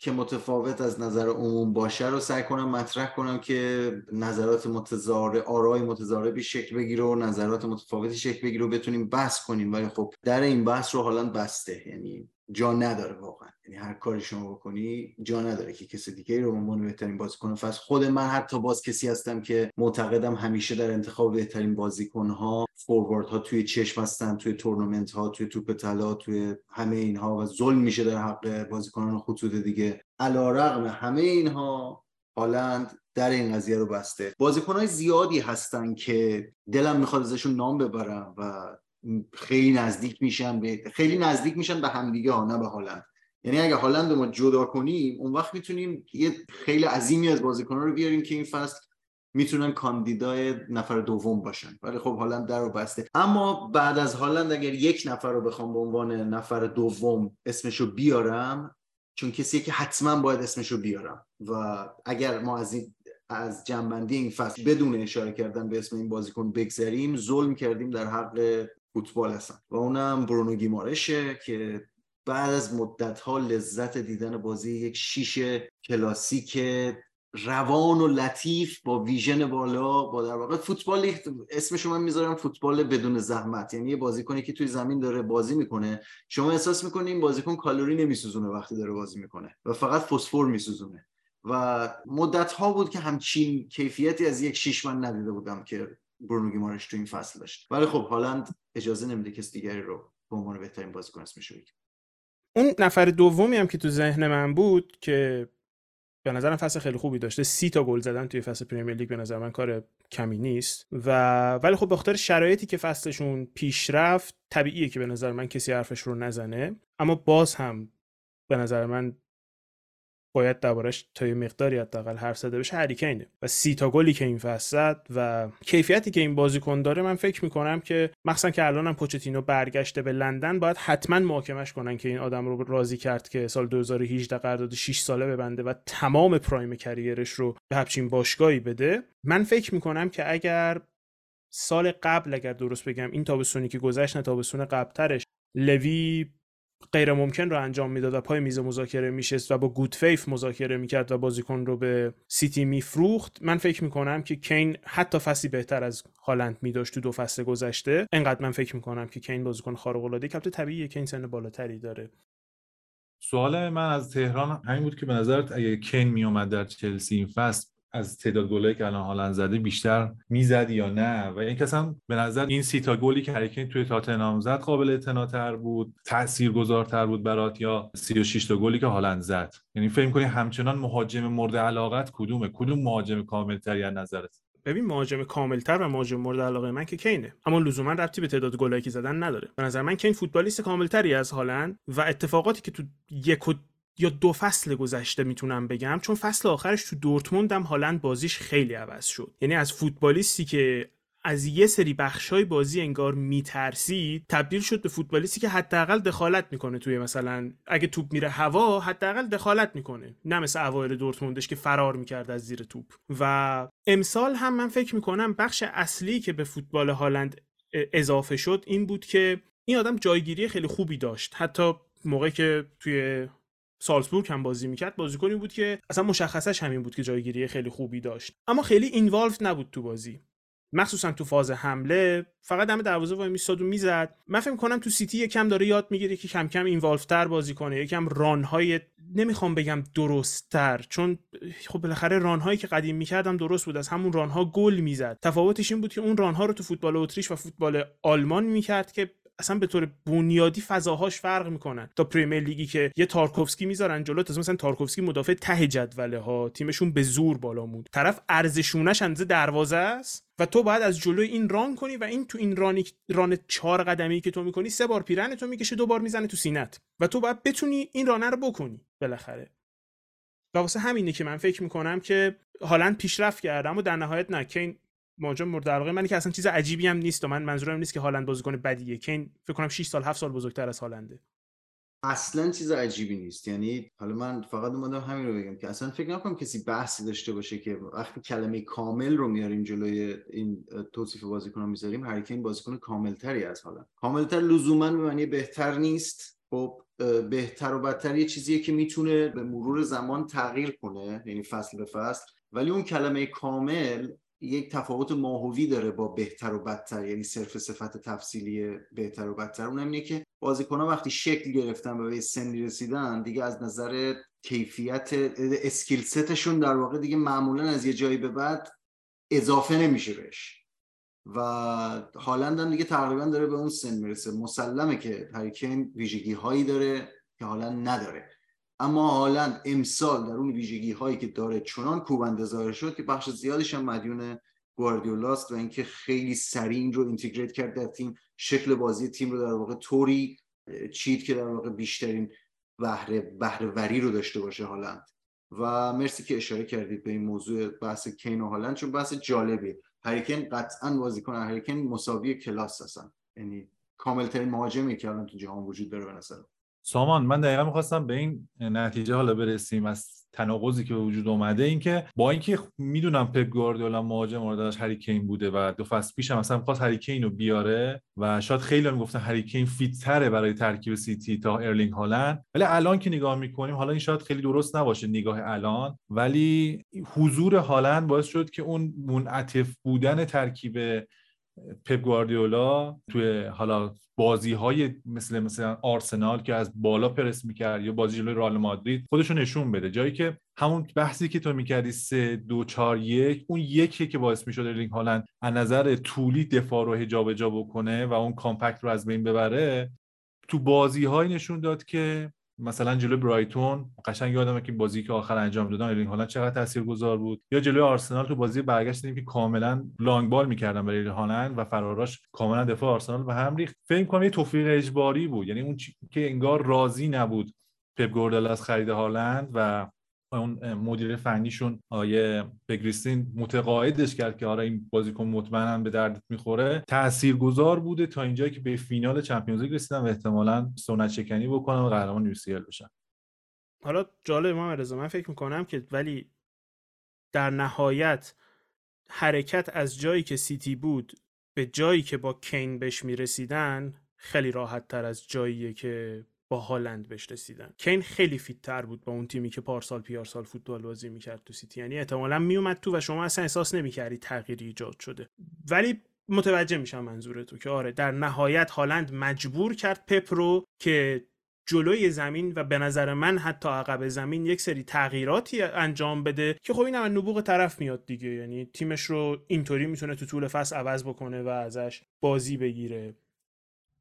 که متفاوت از نظر عموم باشه رو سعی کنم مطرح کنم که نظرات متضارب آرای متضاربی شکل بگیره و نظرات متفاوتی شکل بگیره و بتونیم بحث کنیم. ولی خب در این بحث رو حالا بسته. یعنی جا نداره واقعا. یعنی هر کاری شما بکنی جا نداره که کسی دیگه رو به عنوان بهترین بازیکن فصل خود من حتی باز کسی هستم که معتقدم همیشه در انتخاب بهترین بازیکن ها فوروارد ها توی چشم هستن توی تورنمنت ها توی توپ طلا توی همه اینها و ظلم میشه در حق بازیکنان خطوط دیگه. علیرغم همه اینها هالند در این قضیه رو بسته. بازیکنهای زیادی هستن که دلم می‌خواد ازشون نام ببرم و خیلی نزدیک میشن به خیلی نزدیک میشن به همدیگه ها نه به هالند. یعنی اگه هالند ما جدا کنیم اون وقت می‌تونیم یه خیلی عظیمی از بازیکنان رو بیاریم که این فصل می‌تونن کاندیدای نفر دوم باشن. ولی خب هالند در رو بسته. اما بعد از هالند اگر یک نفر رو بخوام به عنوان نفر دوم اسمشو بیارم چون کسی که حتما باید اسمشو بیارم. و اگر ما از این از جنبندی این فصل بدون اشاره کردن به اسم این بازیکن بگذریم ظلم کردیم در حق فوتبال هستن و اونم برونو گیمارشه که بعد از مدت ها لذت دیدن بازی یک شیش کلاسیک روان و لطیف با ویژن بالا با در واقع فوتبال اسمش من می‌ذارم فوتبال بدون زحمت. یعنی یه بازیکنی که توی زمین داره بازی می‌کنه شما احساس می‌کنین این بازیکن کالری نمیسوزونه وقتی داره بازی می‌کنه و فقط فسفر میسوزونه. و مدت ها بود که همچین کیفیتی از یک شیش من ندیده بودم که برونو گیمارش تو این فصل داشت. ولی خب هالند اجازه نمیده کس دیگری رو به عنوان بهترین بازیکن اسمش اون نفر دومی هم که تو ذهن من بود که به نظرم فصل خیلی خوبی داشته سی تا گل زدن توی فصل Premier League به نظر من کار کمی نیست. و ولی خب بخاطر شرایطی که فصلشون پیش رفت طبیعیه که به نظر من کسی حرفش رو نزنه. اما باز هم به نظر من باید دربارش تا یه مقداری حداقل حرف زده بشه. هریکینه. و سی تا گلی که این فصل و کیفیتی که این بازیکن داره من فکر می‌کنم که مخصوصا که الانم پوچتینو برگشته به لندن باید حتما محاکمش کنن که این آدم رو راضی کرد که سال 2018 قرارداد 6 ساله ببنده و تمام پرایم کریرش رو به همچین باشگاهی بده. من فکر می‌کنم که اگر سال قبل اگر درست بگم این تابستونی که گذشت نه تابستون قبلترش لوی غیر ممکن رو انجام می‌داد و پای میز مذاکره میشست و با good faith مذاکره می‌کرد و بازیکن رو به سیتی میفروخت. من فکر می‌کنم که کین حتی فصلی بهتر از هالند میداشت تو دو فصل گذشته. انقدر من فکر می‌کنم که کین بازیکن خارق العاده کپت طبیعیه. که این سن بالاتری داره. سوال من از تهران همین بود که به نظرت اگه کین میومد در چلسی این فصل از تعداد گلایی که الان هالند زده بیشتر می‌زد یا نه؟ و این اصلا به نظر این سی تا گلی که هریکین توی تاتنهام زد قابل اعتناتر بود تاثیرگذارتر بود برات یا 36 تا گلی که هالند زد. یعنی فکر کنی همچنان مهاجم مورد علاقت کدومه؟ کدوم مهاجم کاملتری از نظرت؟ ببین مهاجم کاملتر و مهاجم مورد علاقه من که کینه. اما لزوما ربطی به تعداد گلایی که زدن نداره. به نظر من کین فوتبالیست کاملتری از هالند و اتفاقاتی که تو یک و یا دو فصل گذشته می‌تونم بگم چون فصل آخرش تو دورتموند هم هالند بازیش خیلی عوض شد. یعنی از فوتبالیستی که از یه سری بخشای بازی انگار میترسید تبدیل شد به فوتبالیستی که حداقل دخالت می‌کنه توی مثلا اگه توپ میره هوا حداقل دخالت می‌کنه. نه مثل اوایل دورتموندش که فرار می‌کرد از زیر توپ. و امسال هم من فکر می‌کنم بخش اصلی که به فوتبال هالند اضافه شد این بود که این آدم جایگیری خیلی خوبی داشت. حتی موقعی که توی سالزبورگ هم بازی می‌کرد بازیکنی بود که اصلا مشخصش همین بود که جایگیری خیلی خوبی داشت. اما خیلی اینوالو نبود تو بازی. مخصوصا تو فاز حمله فقط دم دروازه وای میستاد و می‌زد. من فکر کنم تو سیتی یکم داره یاد می‌گیره که کم کم اینوالو تر بازی کنه یکم رانهای نمی‌خوام بگم درستتر چون خب بالاخره run هایی که قدیم می‌کردم درست بود از همون run ها گل می‌زد. تفاوتش این بود که اون run ها رو تو فوتبال اتریش و فوتبال آلمان می‌کرد که اصلا به طور بنیادی فضاهاش فرق می‌کنن. تا Premier League ی که یه تارکوفسکی می‌ذارن جلو تا مثلا تارکوفسکی مدافع ته جدوله ها تیمشون به زور بالا میاد طرف عرض شونش اندازه دروازه است و تو باید از جلوی این run کنی و این تو این run ی run چهار قدمی که تو می‌کنی سه بار پیرن تو می‌کشه دو بار می‌زنه تو سینت. و تو باید بتونی این run ه رو بکنی بالاخره. و واسه همینه که من فکر می‌کنم که هالند پیشرفت کرده اما در نهایت نه کین مهاجم مورد علاقه من که اصلا چیز عجیبی هم نیست و من منظورم نیست که هالند بازیکن بدیه. کین فکر کنم 6 سال 7 سال بزرگتر از هالنده. اصلا چیز عجیبی نیست. یعنی حالا من فقط اومدم همین رو بگم که اصلا فکر نکنم کسی بحثی داشته باشه که وقتی کلمه کامل رو میاریم جلوی این توصیف بازیکن می‌ذاریم هریکین بازیکن کاملتری از حالا کاملتر لزوما به معنی بهتر نیست. خب بهتر و بدتر یه چیزیه که می‌تونه به مرور زمان تغییر کنه یعنی فصل به فصل. ولی اون کلمه کامل یک تفاوت ماهوی داره با بهتر و بدتر یعنی صرف صفت تفصیلی بهتر و بدتر. اونم اینه که بازیکن‌ها وقتی شکل گرفتن و به سنی رسیدن دیگه از نظر کیفیت اسکیل ستشون در واقع دیگه معمولا از یه جایی به بعد اضافه نمیشه بهش. و هالند هم دیگه تقریبا داره به اون سن می‌رسه. مسلمه که هریکین ویژگی هایی داره که هالند نداره. اما هالند امسال در اون ویژگی هایی که داره چنان کوبنده ظاهر شد که بخش زیادش هم مدیون گواردیولاست و اینکه خیلی سریع این رو اینتگریت کرد در تیم شکل بازی تیم رو در واقع طوری چید که در واقع بیشترین بهره بهرهوری رو داشته باشه هالند. و مرسی که اشاره کردید به این موضوع بحث کین و هالند چون بحث جالبیه. هریکن قطعا بازیکن هریکن مساوی کلاس هستن. یعنی کاملترین مهاجمی که الان تو جهان وجود داره به نظر سامان من دقیقا می‌خواستم به این نتیجه حالا برسیم از تناقضی که به وجود اومده. این که با اینکه می‌دونم پپ گواردیولا مهاجم موردش هری بوده و دو فصل پیش هم مثلا خواست هری رو بیاره و شاید خیلی هم گفتن هری کین fit تره برای ترکیب سیتی تا ارلینگ هالند. ولی الان که نگاه می‌کنیم حالا این شاید خیلی درست نباشه نگاه الان ولی حضور هالند باعث شد که اون منعطف بودن ترکیب پپ گواردیولا توی حالا بازی های مثل مثلا آرسنال که از بالا پرس می‌کرد یا بازی جلوی رئال مادرید خودشو نشون بده. جایی که همون بحثی که تو می‌کردی سه دو چهار یک اون یکی که باعث می‌شد ارلینگ هالند از نظر طولی دفاع رو جا بکنه و اون compact رو از بین ببره تو بازی های نشون داد که مثلا جلوی برایتون قشنگ یادمه که بازی که آخر انجام دادن ارلینگ هالند چقدر تاثیرگذار بود. یا جلوی آرسنال تو بازی برگشت دیدیم که کاملا long ball می‌کردن برای هالند و فراراش کاملا دفاع آرسنال به هم ریخت. فکر کنم یه توفیق اجباری بود. یعنی اون که انگار راضی نبود پپ گوردل از خرید هالند و اون مدیر فنیشون آیه بگریستین متقاعدش کرد که آره این بازیکن مطمئنا به دردت می‌خوره. تاثیرگذار بوده تا اینجایی که به فینال چمپیونز لیگ رسیدن و احتمالاً سنت شکنی بکنن و قهرمان یو بشن. حالا جالب ما رضا من فکر می‌کنم که ولی در نهایت حرکت از جایی که سیتی بود به جایی که با کین بهش می‌رسیدن خیلی راحت تر از جاییه که با هالند بهش رسیدن. کین خیلی fit تر بود با اون تیمی که پارسال پیارسال فوتبال بازی می‌کرد تو سیتی. یعنی احتمالا میومد تو و شما اصلا احساس نمی‌کردی تغییری ایجاد شده. ولی متوجه میشم منظور تو که آره در نهایت هالند مجبور کرد پپ رو که جلوی زمین و به نظر من حتی عقب زمین یک سری تغییراتی انجام بده که خب این هم نبوغ طرف میاد دیگه. یعنی تیمش رو اینطوری می‌تونه تو طول فصل عوض بکنه و ازش بازی بگیره.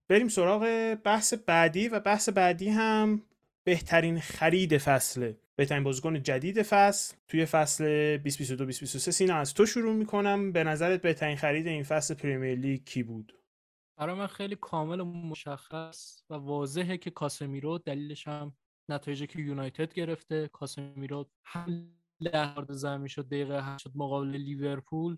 بریم سراغ بحث بعدی و بحث بعدی هم بهترین خرید فصله. بهترین بازیکن جدید فصل. توی فصل 2022 2023 سینا از تو شروع می‌کنم. به نظرت بهترین خرید این فصل پریمیر لیگ کی بود؟ برای من خیلی کامل و مشخص و واضحه که کاسمیرو دلیلش هم نتایجی که یونایتد گرفته. کاسمیرو هم لحظه زمین شد دقیقه 80 مقابل لیورپول.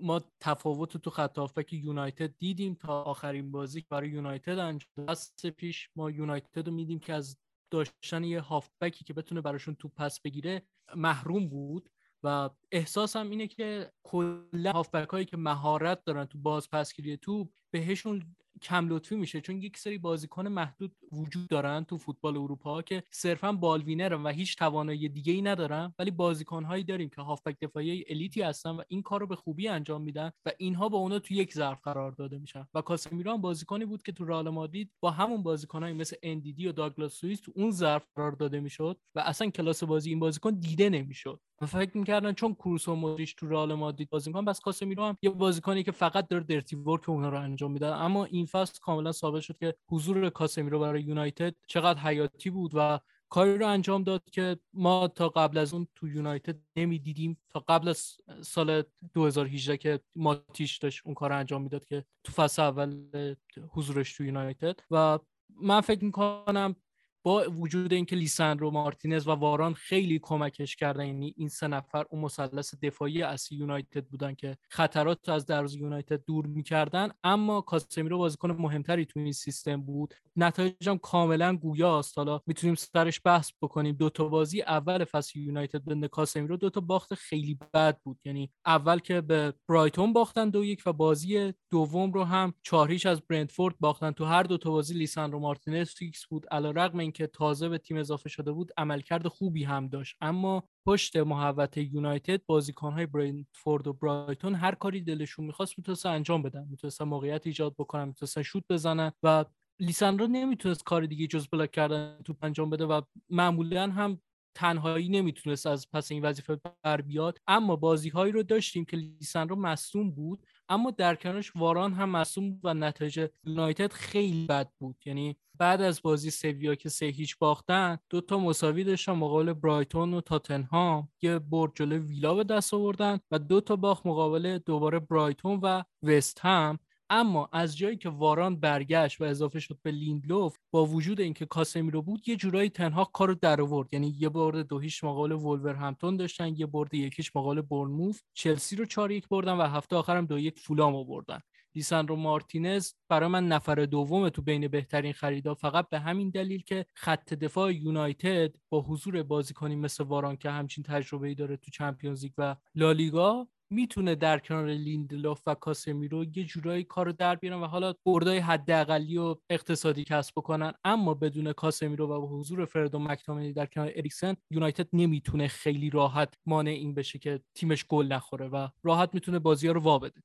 ما تفاوت تو خط یونایتد دیدیم تا آخرین بازی برای یونایتد انجام دست پیش ما یونایتد رو می‌دیدیم که از داشتن یه هافبکی که بتونه براشون توپ پس بگیره محروم بود و احساسم اینه که کلا هافبک هایی که مهارت دارن تو باز پسگیری توپ بهشون کم لطفی میشه چون یک سری بازیکن محدود وجود دارن تو فوتبال اروپا که صرفا ball winner ن و هیچ توانایی دیگه ای ندارن ولی بازیکن هایی داریم که هافبک دفاعی elite ی هستن و این کار رو به خوبی انجام میدن و اینها با اونا تو یک ظرف قرار داده میشن. و کاسمیرو هم بازیکنی بود که تو رئال مادرید با همون بازیکنایی مثل اندیدی و داگلاس لوئیز تو اون ظرف قرار داده می‌شد و اصلا کلاس بازی این بازیکن دیده نمی‌شد. و فکر می‌کردن چون کروس و مودریچ تو رئال مادرید بازی می‌کنن بس کاسمیرو هم یه بازیکنی که فقط داره درتی ورک اونها رو انجام میده. اما این فصل کاملا ثابت شد که حضور کاسمیرو برای یونایتد چقدر حیاتی بود و کاری رو انجام داد که ما تا قبل از اون تو یونایتد نمی‌دیدیم. تا قبل از سال 2018 که ماتیش داشت اون کار رو انجام می‌داد که تو فصل اول حضورش تو یونایتد. و من فکر می‌کنم با وجود اینکه لیساندرو مارتینز و واران خیلی کمکش کردن یعنی این سه نفر اون مثلث دفاعی اصلی یونایتد بودن که خطرات از دروازه یونایتد دور می‌کردن. اما کاسمیرو بازیکن مهمتری تو این سیستم بود. نتایجم کاملا گویاست. حالا می‌تونیم سرش بحث بکنیم. دو تا بازی اول فصل یونایتد بی کاسمیرو دو تا باخت خیلی بد بود. یعنی اول که به برایتون باختن دو یک و بازی دوم رو هم چهار از برنتفورد باختن. تو هر دو تا بازی لیساندرو مارتینز fix بود. علیرغم اینکه تازه به تیم اضافه شده بود عملکرد خوبی هم داشت. اما پشت محوطه یونایتد بازیکنهای برنتفورد و برایتون هر کاری دلشون می‌خواست می‌تونستن انجام بدن. می‌تونستن موقعیت ایجاد بکنن می‌تونستن شوت بزنن و لیساندرو نمی‌تونست کار دیگه جز بلاک کردن توپ انجام بده و معمولا هم تنهایی نمی‌تونست از پس این وظیفه بر بیاد. اما بازی هایی رو داشتیم که لیساندرو مصوم بود. اما در کنارش واران هم مصوم و نتایج یونایتد خیلی بد بود. یعنی بعد از بازی سویا که سه هیچ باختن دو تا مساوی داشتن مقابل برایتون و تاتنهام یه برد جلو ویلا به دست آوردن و دو تا باخت مقابل دوباره برایتون و وست هم. اما از جایی که واران برگشت و اضافه شد به لیندلوف با وجود اینکه کاسمیرو بود یه جورایی تنها کارو در آورد. یعنی یه برد دو هیچ مقابل ولورهمپتون داشتن یه برد یکیش مقابل بورنموث چلسی رو 4 یک بردن و هفته آخرم دو یک فولام بردن. لیساندرو مارتینز برای من نفر دوم تو بین بهترین خریدا فقط به همین دلیل که خط دفاع یونایتد با حضور بازیکنی مثل واران که همچین تجربه ای داره تو چمپیونز لیگ و لالیگا می‌تونه در کنار لیندلوف و کاسمیرو یه جورایی کارو در بیارن و حالا بردای حداقلی و اقتصادی کسب بکنن. اما بدون کاسمیرو و حضور فرد و مکتامنی در کنار اریکسن یونایتد نمی‌تونه خیلی راحت مانع این بشه که تیمش گل نخوره و راحت می‌تونه بازی ها رو وا بده.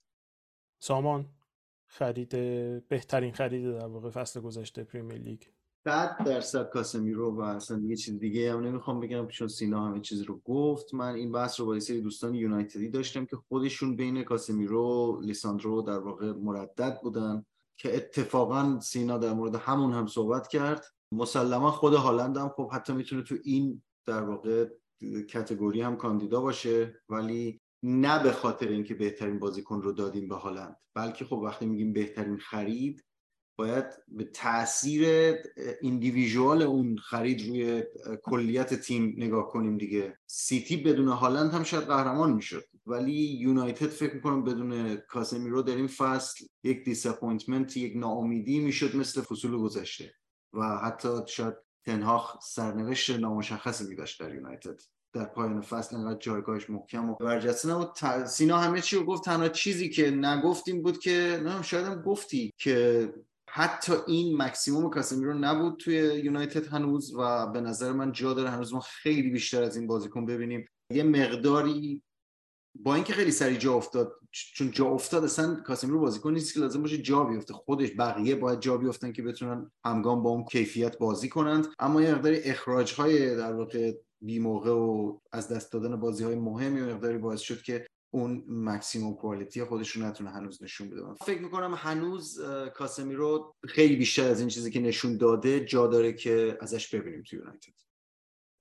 سامان خرید بهترین خرید در واقع فصل گذشته پریمیر لیگ. صد درصد کاسمیرو و اصلا دیگه چیز دیگه هم نمی‌خوام بگم چون سینا همه چیز رو گفت. من این بحث رو با سری دوستان یونایتدی داشتم که خودشون بین کاسمیرو لیساندرو در واقع مردد بودن که اتفاقا سینا در مورد همون هم صحبت کرد. مسلما خود هالند هم خب حتی می‌تونه تو این در واقع category هم کاندیدا باشه ولی نه به خاطر اینکه بهترین بازیکن رو دادیم به هالند بلکه خب وقتی میگیم بهترین خرید باید به تاثیر individual اون خرید روی کلیت تیم نگاه کنیم دیگه. سیتی بدون هالند هم شاید قهرمان می‌شد. ولی یونایتد فکر می‌کنم بدون کاسمیرو در این فصل یک disappointment یک ناامیدی می‌شد مثل فصول گذشته. و حتی شاید تنهاخ سرنوشت نامشخصی میداشت در یونایتد. در پایان فصل انقدر جایگاهش محکم و برجسته نبود. سینا همه چی رو گفت. تنها چیزی که نگفتیم بود که نه شاید هم گفتی که حتی این مکسیموم کاسمیرو نبود توی یونایتد هنوز و به نظر من جا داره هنوز ما خیلی بیشتر از این بازیکن ببینیم. یه مقداری با اینکه خیلی سری جا افتاد چون جا افتاد اصلا کاسمیرو بازیکن نیست که لازم باشه جا بیفته. خودش بقیه باید جا بیفتن که بتونن همگام با اون کیفیت بازی کنند. اما یه مقداری اخراج های در واقع بی موقع و از دست دادن بازی های مهمی و مقداری باعث شد که اون مکسیموم کوالیتی خودش رو نتونه هنوز نشون بده. فکر می‌کنم هنوز کاسمیرو خیلی بیشتر از این چیزی که نشون داده جا داره که ازش ببینیم تو یونایتد.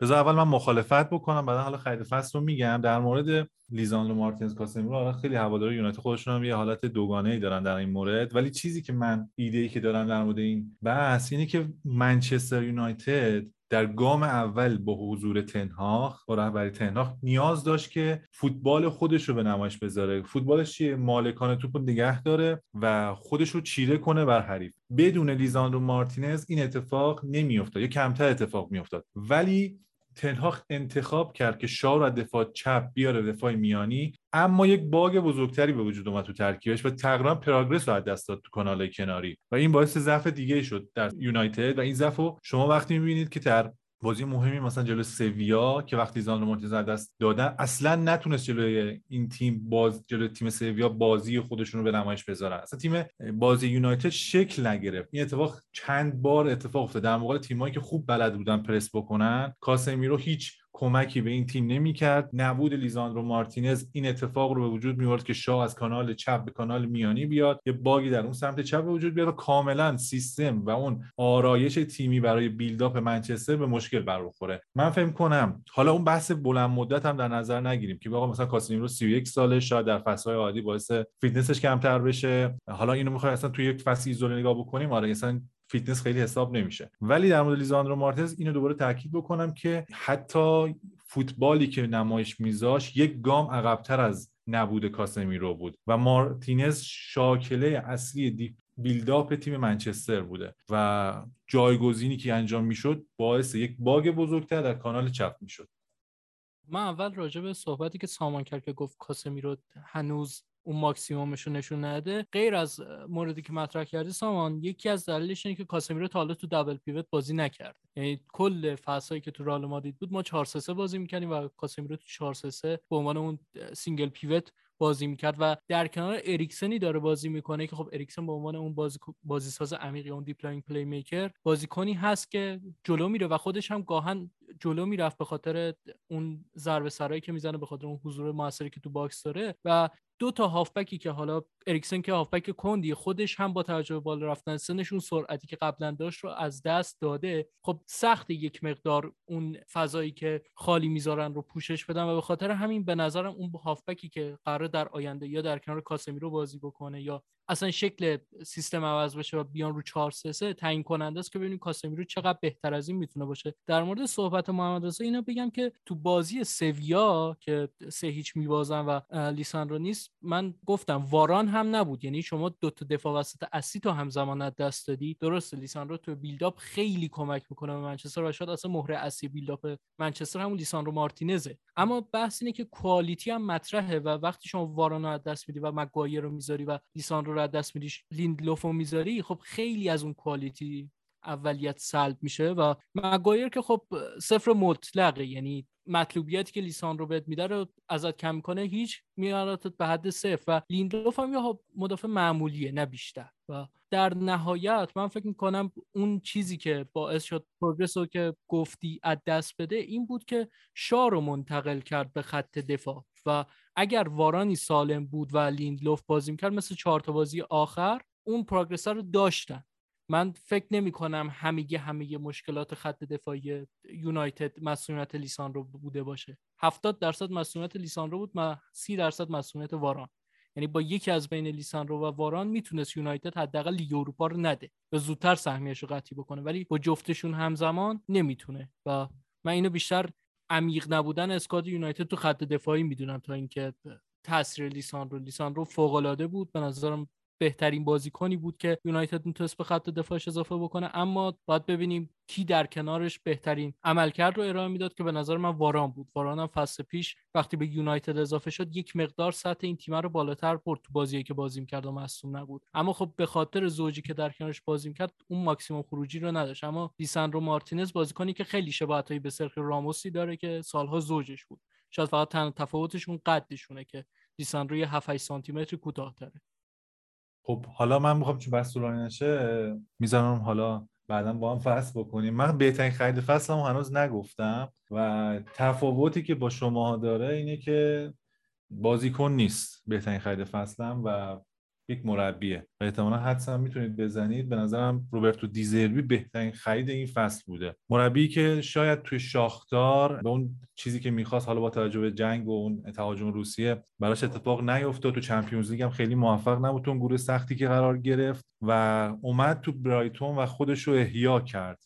بذار اول من مخالفت بکنم بعد حالا خرید فصل رو میگم. در مورد لیزاندرو مارتینز کاسمیرو حالا خیلی هوادار یونایتد خودشون هم یه حالت دوگانه ای دارن در این مورد. ولی چیزی که من ایده ای که دارم در مورد این بحث اینه که منچستر یونایتد در گام اول با حضور تنهاخ با رهبری تنهاخ نیاز داشت که فوتبال خودش رو به نمایش بذاره. فوتبالش چیه؟ مالکان توپ نگه داره و خودش رو چیره کنه بر حریف. بدون لیزاندرو مارتینز این اتفاق نمیافتاد. یا کمتر اتفاق میافتاد. ولی تنهاخ انتخاب کرد که شاو از دفاع چپ بیاره دفاع میانی اما یک باگ بزرگتری به وجود اومد تو ترکیبش و تقریبا پراگرس رو از دست داد تو کانال کناری. و این باعث ضعف دیگه شد در یونایتد و این ضعف رو شما وقتی می‌بینید که در بازی مهمی مثلا جلو سویا که وقتی لیزان رو دست دادن اصلا نتونست جلوی این تیم باز جلوی تیم سویا بازی خودشون رو به نمایش بذارن. اصلا تیم بازی یونایتد شکل نگرفت. این اتفاق چند بار اتفاق افتاد. در مقابل تیمایی که خوب بلد بودن پرس بکنن کاسمیرو هیچ کمکی به این تیم نمی‌کرد. نبود لیزاندرو مارتینز این اتفاق رو به وجود میورد که شاو از کانال چپ به کانال میانی بیاد یه bug ی در اون سمت چپ به وجود بیاد و کاملا سیستم و اون آرایش تیمی برای build-up منچستر به مشکل برخوره من فکر کنم حالا اون بحث بلند مدت هم در نظر نگیریم که آقا مثلا کاسمیرو 31 ساله شاید در فصل‌های عادی باعث فیتنسش کمتر بشه. حالا اینو می‌خوای اصلا تو یک فصل ایزوله نگاه بکنیم. آره اصلا فیتنس خیلی حساب نمیشه. ولی در مورد لیزاندرو مارتینز اینو دوباره تاکید بکنم که حتی فوتبالی که نمایش میذاشت یک گام عقبتر از نبود کاسمیرو بود و مارتینز شاکله اصلی build-up تیم منچستر بوده و جایگزینی که انجام می‌شد باعث یک bug بزرگتر در کانال چپ می‌شد. من اول راجع به صحبتی که سامان کرد که گفت کاسمیرو هنوز اون ماکسیمومش رو نشون نده. غیر از موردی که مطرح کردی سامان یکی از دلایلش اینه که کاسمیرو تا حالا تو double pivot بازی نکرد یعنی کل فصلی که تو رئال مادرید بود ما 4 3 بازی می‌کنیم و کاسمیرو تو 4 3 به عنوان اون single pivot بازی می‌کرد و در کنار اریکسنی داره بازی می‌کنه که خب اریکسن به عنوان اون بازی بازیساز عمیق اون deep-lying playmaker بازیکنی هست که جلو میره و خودش هم گاهاً جلو می‌رفت به خاطر اون ضربه سرهایی که می‌زنه به خاطر اون حضور موثری که تو box داره و دو تا هافبکی که حالا اریکسن که هافبک کندی خودش هم با توجه به بالا رفتن سنشون سرعتی که قبلا داشت رو از دست داده. خب سخته یک مقدار اون فضایی که خالی می‌ذارن رو پوشش بدن و به خاطر همین به نظرم اون هافبکی که قراره در آینده یا در کنار کاسمیرو بازی بکنه یا اصلا شکل سیستم عوض بشه و بیان رو 4 3 3 تعیین کننده است که ببینیم کاسمیرو چقدر بهتر از این می‌تونه باشه. در مورد صحبت محمد رضا اینا بگم که تو بازی سویا که سه هیچ میبازن و لیساندرو نیست من گفتم واران هم نبود. یعنی شما دو تا دفاع وسط اصلی تو همزمان دست دادی. درسته لیساندرو تو buildup خیلی کمک می‌کنه به منچستر و شاید اصلا مهره اصلی buildup منچستر همون لیساندرو مارتینزه. اما بحث اینه که quality هم مطرحه و وقتی شما واران رو دست میدی و مگایر رو می‌ذاری و لیساندرو رو از دست میدی لیندلوف رو می‌ذاری خب خیلی از اون quality اولیت سلب میشه و مگایر که خب صفر مطلقه. یعنی مطلوبیتی که لیساندرو بهت میده رو ازت کم کنه هیچ میارتت به حد صفر. و لیندلوف هم یه مدافع معمولیه نه بیشتر. و در نهایت من فکر می‌کنم اون چیزی که باعث شد پروگرس رو که گفتی از دست بده این بود که شا رو منتقل کرد به خط دفاع. و اگر وارانی سالم بود و لیندلوف بازی می‌کرد مثل چهار تا بازی آخر اون پروگرس رو داشتن. من فکر نمی کنم همه همه مشکلات خط دفاعی یونایتد مسئولیت لیسان رو بوده باشه. 70 درصد مسئولیت لیسان رو بود و 30 درصد مسئولیت واران. یعنی با یکی از بین لیسان رو و واران می‌تونست یونایتد حداقل لیگ اروپا رو نده و زودتر سهمیش رو قطعی بکنه ولی با جفتشون همزمان نمی‌تونه و من اینو بیشتر عمیق نبودن اسکاد یونایتد تو خط دفاعی می‌دونم تا اینکه تاثیر لیسان رو لیسان رو فوق العاده بود. به نظرم بهترین بازیکنی بود که یونایتد می‌تونست به خط دفاعش اضافه بکنه. اما باید ببینیم کی در کنارش بهترین عملکرد رو ارائه می‌داد که به نظر من واران بود. واران هم فصل پیش وقتی به یونایتد اضافه شد یک مقدار سطح این تیم رو بالاتر برد تو بازی که بازی کرد و مصوم نبود. اما خب به خاطر زوجی که در کنارش بازی کرد اون ماکسیموم خروجی رو نداشت. اما لیساندرو مارتینز بازیکنی که خیلی شباهتایی به سرخی راموسی داره که سالها زوجش بود. شاید فقط تنها تفاوتشون قدشونه که لیساندرو یه 7 سانتی متر کوتاه‌تره. خب حالا من می‌خوام چون بس طولانی نشه می‌ذارم حالا بعدا با هم فصل بکنیم. من بهترین خرید فصلم هنوز نگفتم و تفاوتی که با شما داره اینه که بازیکن نیست بهترین خرید فصلم و یک مربیه و احتمالا حدس هم می‌تونید بزنید. به نظرم روبرتو دیزربی بهترین خرید این فصل بوده. مربی که شاید توی شاختار به اون چیزی که می‌خواست حالا با توجه به جنگ و اون تهاجم روسیه براش اتفاق نیفتاد تو چمپیونز لیگ هم خیلی موفق نبود. اون گروه سختی که قرار گرفت و اومد تو برایتون و خودش رو احیا کرد.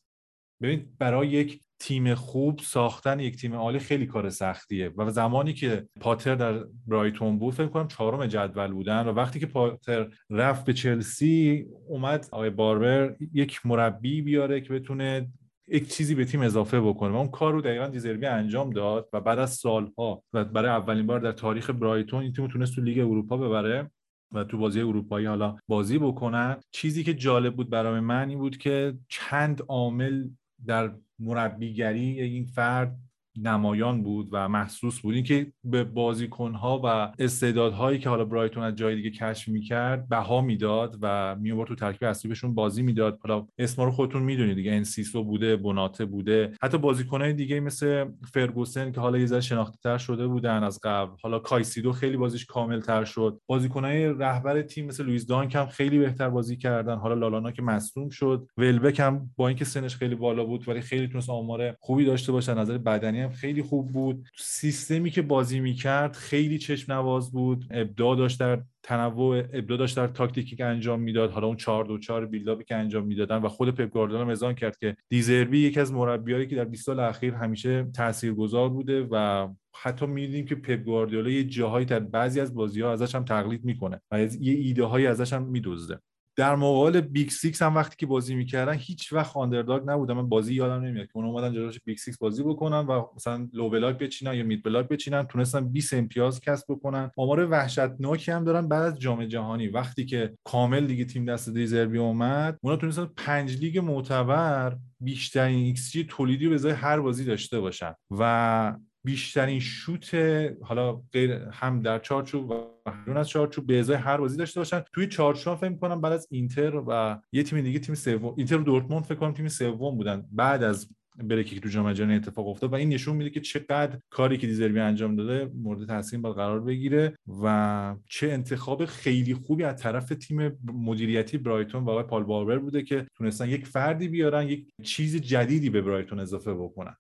ببین برای یک تیم خوب ساختن یک تیم عالی خیلی کار سختیه. و زمانی که پاتر در برایتون بود فکر کنم چهارم جدول بودن و وقتی که پاتر رفت به چلسی اومد آقای باربر یک مربی بیاره که بتونه یک چیزی به تیم اضافه بکنه. و اون کار رو دقیقا دیزربی انجام داد و بعد از سالها و برای اولین بار در تاریخ برایتون این تیم تونست تو لیگ اروپا ببره و تو بازی اروپایی حالا بازی بکنن. چیزی که جالب بود برای من این بود که چند عامل در مربیگری این فرد نمایان بود و محسوس بود. اینکه به بازیکنها و استعدادهایی که حالا برایتون از جای دیگه کشف می‌کرد بها می‌داد و میاورد تو ترکیب اصلی بهشون بازی می‌داد. حالا اسما رو خودتون می‌دونید دیگه. انسیسو بوده بونانوته بوده. حتی بازیکنهای دیگه مثل فرگوسن که حالا یه ذره شناخته تر شده بودن از قبل. حالا کایسیدو خیلی بازیش کامل تر شد. بازیکنهای رهبر تیم مثل لوئیس دانک هم خیلی بهتر بازی کردن. حالا لالانا که مصدوم شد. ولبک هم با اینکه سنش خیلی بالا بود ولی خیلی تونست آمار خوبی داشته باشه نظر بدنی خیلی خوب بود. سیستمی که بازی می‌کرد خیلی چشم نواز بود. ابداع داشت در تنوع ابداع داشت در تاکتیکی که انجام می‌داد. حالا اون 4 2 4 buildup ی که انجام می‌دادن و خود پپ گواردیولا اذعان کرد که دیزربی یکی از مربیایی که در 20 سال اخیر همیشه تاثیرگذار بوده و حتی می‌دیدیم که پپ گواردیولا یه جاهایی در بعضی از بازی ها ازش هم تقلید می‌کنه و یه ایده هایی ازش هم میدزده. در مقابل Big Six هم وقتی که بازی می‌کردن هیچ وقت underdog نبودن. من بازی یادم نمیاد که اون اومدن جلوش Big Six بازی بکنن و مثلا low block بچینن یا mid block بچینن تونستن 20 امتیاز کسب بکنن. آمار وحشتناکی هم دارن بعد از جام جهانی. وقتی که کامل دیگه تیم دست دیزربی اومد اونا تونستن پنج لیگ معتبر بیشترین ایکس جی تولیدی به هر بازی داشته باشن. و بیشترین شوت حالا غیر هم در چارچوب و بیرون از چارچوب به ازای هر بازی داشته باشن. توی چارچوب فکر می‌کنم بعد از اینتر و یه تیم دیگه تیم سوم اینتر و دورتموند فکر کنم تیم سوم بودن. بعد از break ی که تو جام جهانی اتفاق افتاد و این نشون میده که چقدر کاری که دیزربی انجام داده مورد تحسین باید قرار بگیره و چه انتخاب خیلی خوبی از طرف تیم مدیریتی برایتون و آقای پال باربر بوده که تونستن یک فردی بیارن یک چیز جدیدی به برایتون اضافه بکنن.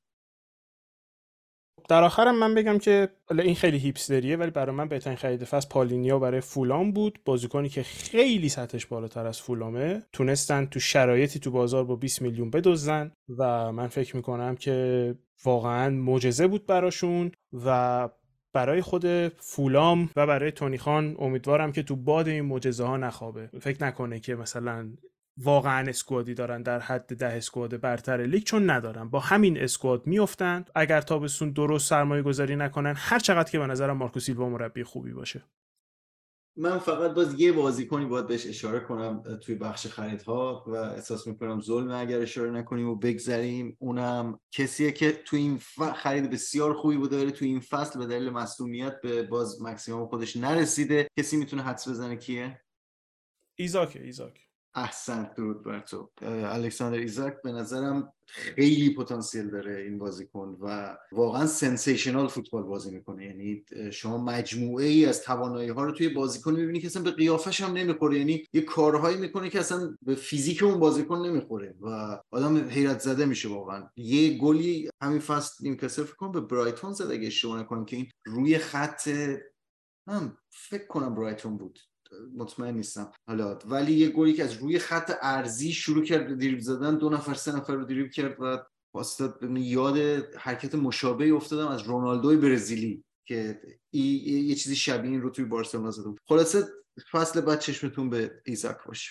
در آخرم من بگم که این خیلی هیپستریه ولی برای من بهترین خرید فصل پالینیا برای فولام بود. بازیکنی که خیلی سطحش بالاتر از فولامه. تونستن تو شرایطی تو بازار با 20 میلیون بدزدن و من فکر می‌کنم که واقعا معجزه بود براشون و برای خود فولام و برای تونی خان امیدوارم که تو باد این معجزه ها نخوابه. فکر نکنه که مثلا واقعا اسکوادی دارن در حد ده اسکواد برتر لیگ چون ندارن. با همین اسکواد میفتن اگر تابستون درست سرمایه گذاری نکنن هر چقدر که به نظرم مارکو سیلوا مربی خوبی باشه. من فقط باز یه بازیکنی باید بهش اشاره کنم توی بخش خریدها و احساس می‌کنم ظلم اگر اشاره نکنیم و بگذریم. اونم کسیه که توی این خرید بسیار خوبی بوده ولی توی این فصل به دلیل مصونیت به باز مکسیموم خودش نرسیده. کسی می‌تونه حدس بزنه کیه؟ ایزاک ایزاک. احسن درود بر تو. الکساندر ایزاک به نظرم خیلی پتانسیل داره این بازیکن و واقعا sensational فوتبال بازی می‌کنه. یعنی شما مجموعه ای از توانایی ها رو توی بازیکن می‌بینی که اصلا به قیافش هم نمی‌خوره. یعنی یه کارهایی می‌کنه که اصلا به فیزیک اون بازیکن نمی‌خوره و آدم حیرت زده میشه واقعا. یه گلی همین فصل نیوکاسل فکر کنم به برایتون زد اگه اشتباه نکنم که این روی خط هم فکر کنم برایتون بود. مطمئن نیستم. حالا ولی یه گلی که از روی خط ارزی شروع کرد دریبل زدن دو نفر سه نفر رو دریبل کرد و واسطه یاد حرکت مشابهی افتادم از رونالدوی برزیلی که ای یه چیزی شبیه این رو توی بارسلونا زده خلاصه فصل بعد چشمتون به ایزاک باشه.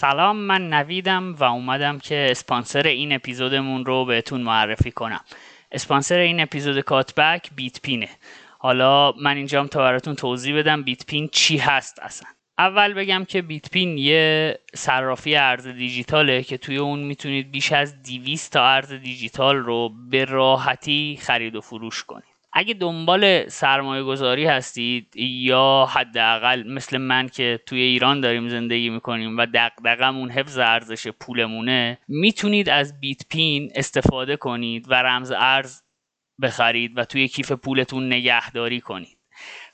سلام من نویدم و اومدم که اسپانسر این اپیزودمون رو بهتون معرفی کنم. اسپانسر این اپیزود کاتبک بیت پینه. حالا من اینجام تا براتون توضیح بدم بیت پین چی هست اصلا. اول بگم که بیت پین یه صرافی ارز دیجیتاله که توی اون می‌تونید بیش از 200 تا ارز دیجیتال رو به راحتی خرید و فروش کنید. اگه دنبال سرمایه گذاری هستید یا حداقل مثل من که توی ایران داریم زندگی می‌کنیم و دقدقمون حفظ ارزش پولمونه می‌تونید از بیت پین استفاده کنید و رمز ارز بخرید و توی کیف پولتون نگهداری کنید.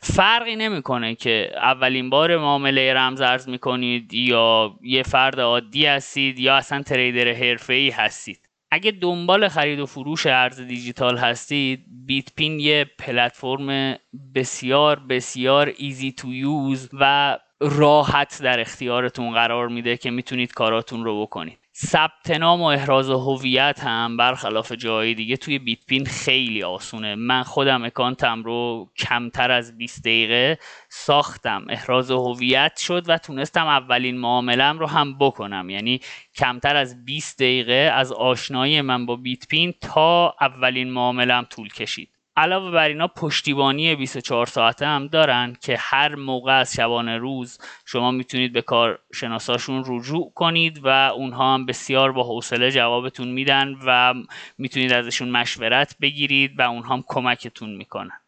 فرقی نمی‌کنه که اولین بار معامله رمز ارز می‌کنید یا یه فرد عادی هستید یا اصلا تریدر حرفه‌ای هستید. اگه دنبال خرید و فروش ارز دیجیتال هستید بیت پین یه پلتفرم بسیار بسیار ایزی تو یوز و راحت در اختیارتون قرار میده که می‌تونید کاراتون رو بکنید. ثبت نام و احراز هویت هم برخلاف جای دیگه توی بیت پین خیلی آسونه. من خودم اکانتم رو کمتر از 20 دقیقه ساختم. احراز هویت شد و تونستم اولین معاملم رو هم بکنم. یعنی کمتر از 20 دقیقه از آشنایی من با بیت پین تا اولین معاملم طول کشید. علاوه بر اینا پشتیبانی 24 ساعته هم دارن که هر موقع از شبانه روز شما می‌تونید به کارشناساشون رجوع کنید و اونها هم بسیار با حوصله جوابتون میدن و می‌تونید ازشون مشورت بگیرید و اونها هم کمکتون می‌کنن.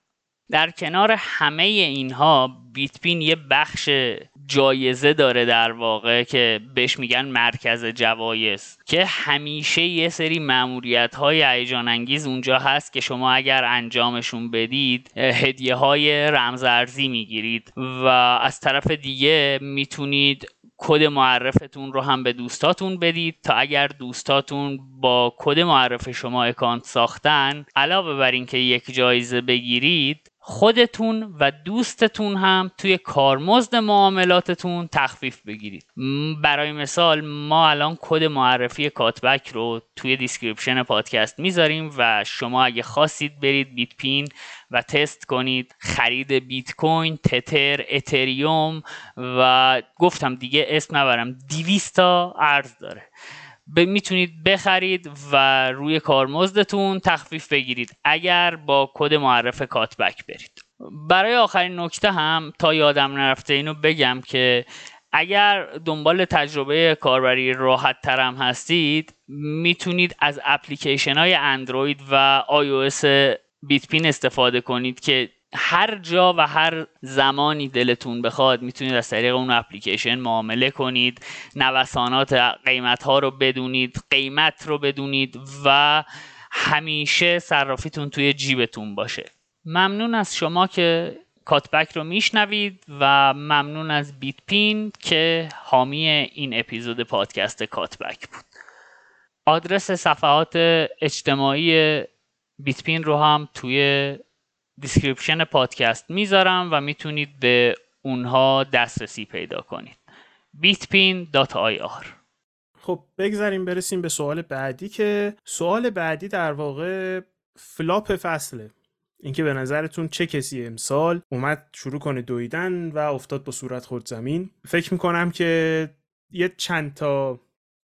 در کنار همه اینها بیت پین یه بخش جایزه داره در واقع که بهش میگن مرکز جوایز که همیشه یه سری ماموریت های هیجان انگیز اونجا هست که شما اگر انجامشون بدید هدیه های رمزارزی می‌گیرید و از طرف دیگه می‌تونید کد معرفتون رو هم به دوستاتون بدید تا اگر دوستاتون با کد معرف شما اکانت ساختن علاوه بر اینکه یک جایزه بگیرید خودتون و دوستتون هم توی کارمزد معاملاتتون تخفیف بگیرید. برای مثال ما الان کد معرفی کاتبک رو توی description پادکست می‌ذاریم و شما اگه خواستید برید بیت پین و تست کنید خرید بیت کوین تتر اتریوم و گفتم دیگه اسم نبرم 200 تا ارز داره. می‌تونید بخرید و روی کارمزدتون تخفیف بگیرید اگر با کد معرف کاتبک برید. برای آخرین نکته هم تا یادم نرفته اینو بگم که اگر دنبال تجربه کاربری راحت ترم هستید می‌تونید از اپلیکیشن های اندروید و آی بیتپین استفاده کنید که هر جا و هر زمانی دلتون بخواد می‌تونید از طریق اون اپلیکیشن معامله کنید نوسانات قیمت ها رو بدونید قیمت رو بدونید و همیشه صرافیتون توی جیبتون باشه. ممنون از شما که کاتبک رو میشنوید و ممنون از بیت پین که حامی این اپیزود پادکست کاتبک بود. آدرس صفحات اجتماعی بیت پین رو هم توی description پادکست می‌ذارم و می‌تونید به اونها دسترسی پیدا کنید. bitpin.ir خب بگذاریم برسیم به سوال بعدی که سوال بعدی در واقع flop فصله. اینکه به نظرتون چه کسی امسال اومد شروع کنه دویدن و افتاد با صورت خورد زمین فکر می‌کنم که یه چند تا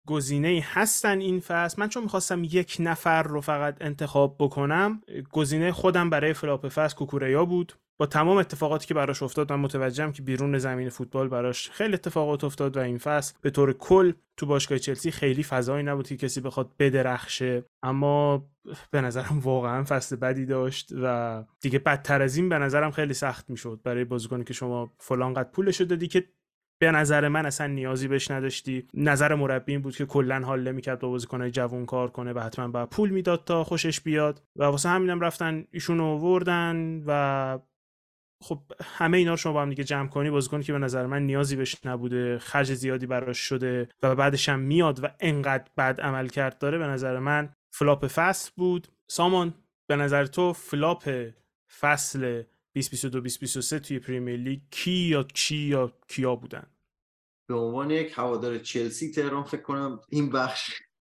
گزینه هستن این فصل. من چون می‌خواستم یک نفر رو فقط انتخاب بکنم گزینه خودم برای فلاپ فصل کوکوریا بود. با تمام اتفاقاتی که براش افتاد من متوجهم که بیرون زمین فوتبال براش خیلی اتفاقات افتاد و این فصل به طور کل تو باشگاه چلسی خیلی فضایی نبود که کسی بخواد بدرخشه. اما به نظرم واقعا فصل بدی داشت و دیگه بدتر از این به نظرم خیلی سخت می‌شد برای بازیکنی که شما فلان قد پولش دادی که به نظر من اصلا نیازی بهش نداشتی. نظر مربی این بود که کلا حال نمی‌کرد با بازیکنای جوون کار کنه و حتما باید پول می‌داد تا خوشش بیاد. و واسه همینم رفتن ایشون آوردن و خب همه اینا رو شما با هم دیگه جمع کنی بازیکنی که به نظر من نیازی بهش نبوده خرج زیادی براش شده و بعدش هم میاد و انقدر بد عمل کرد داره به نظر من flop فصل بود. سامان به نظر تو flop فصل 2022 2023 توی پریمیر لیگ کی یا چی یا کیا بودن؟ به عنوان یک هوادار چلسی تهران فکر کنم این بخش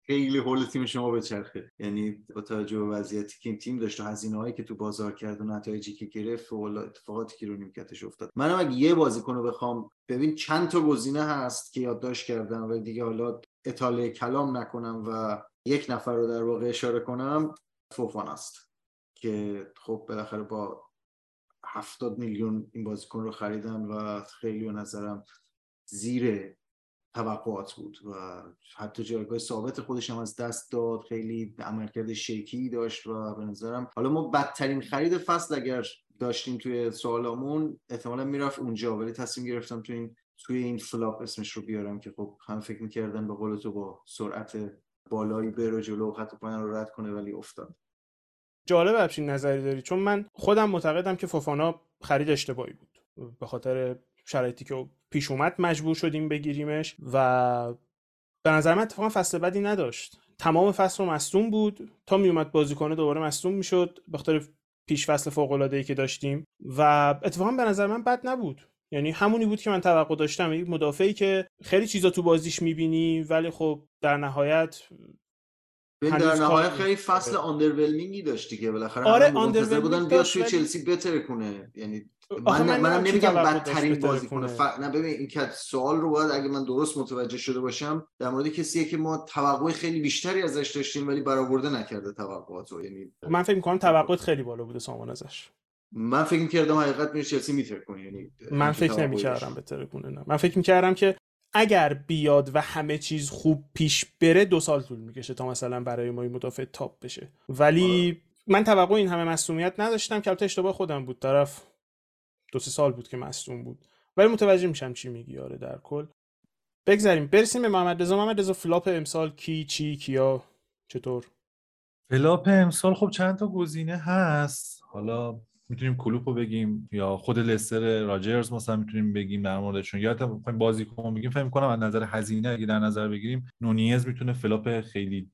خیلی حول تیم شما بچرخه. یعنی با توجه به وضعیتی که این تیم داشت و هزینه هایی که تو بازار کرد و نتایجی که گرفت و اتفاقاتی که رو نیمکتش افتاد. منم اگه یه بازیکن رو بخوام ببین چند تا گزینه هست که یادداشت کردم و دیگه حالا اطاله کلام نکنم و یک نفر رو در واقع اشاره کنم. فوفاناست که خب بالاخره با هفتاد میلیون این بازیکن رو خریدن و خیلی به نظرم زیر توقعات بود و حتی جایگاه ثابت خودش هم از دست داد خیلی عملکرد شیکی داشت و به نظرم حالا ما بدترین خرید فصل اگر داشتیم توی سوالامون احتمالا می‌رفت اونجا ولی تصمیم گرفتم توی این توی این flop اسمش رو بیارم که خب هم فکر می‌کردن به قول تو با سرعت بالایی بره جلو خط پایان رو رد کنه ولی افتاد. جالب همچین نظری داری؟ چون من خودم معتقدم که فوفانا خرید اشتباهی بود. به خاطر شرایطی که پیش اومد مجبور شدیم بگیریمش و به نظر من اتفاقا فصل بدی نداشت. تمام فصل رو مصدوم بود. تا میومد بازی کنه دوباره مصدوم می‌شد به خاطر پیش فصل فوق العاده که داشتیم. و اتفاقا به نظر من بد نبود. یعنی همونی بود که من توقع داشتم. یک مدافعی که خیلی چیزا تو بازیش می‌بینی ولی خب در نهایت در نهایت خیلی فصل آندرولمینگی داشتی که بالاخره آره منتظر بودن بیاد توی چلسی بتره کنه. یعنی من من نمیگم بدترین بازی کنه. ف... نه ببین این که سوال رو باید اگه من درست متوجه شده باشم در مورد کسیه که ما توقع خیلی بیشتری ازش داشتیم ولی برآورده نکرده توقعات رو. یعنی من فکر می‌کنم توقعات خیلی بالا بوده سامان ازش. من فکر می‌کردم حقیقت میشه چلسی میتره کنه. یعنی من فکر نمی‌کردم بتره کنه نه. من فکر می‌کردم که اگر بیاد و همه چیز خوب پیش بره دو سال طول می‌کشه تا مثلا برای ما این مدافع تاپ بشه. ولی. من توقع این همه مصدومیت نداشتم. که البته اشتباه خودم بود. طرف دو سه سال بود که مصدوم بود. ولی متوجه میشم چی میگی. آره در کل. بگذاریم. برسیم به محمد رضا. محمد رضا flop امسال کی چی کیا؟ چطور؟ flop امسال خب چند تا گزینه هست. حالا می‌تونیم کلوپ رو بگیم یا خود لستر راجرز مثلا می‌تونیم بگیم در موردشون. یا حتی بازیکن بگیم فکر کنم از نظر هزینه اگه در نظر بگیریم نونیز می‌تونه flop خیلی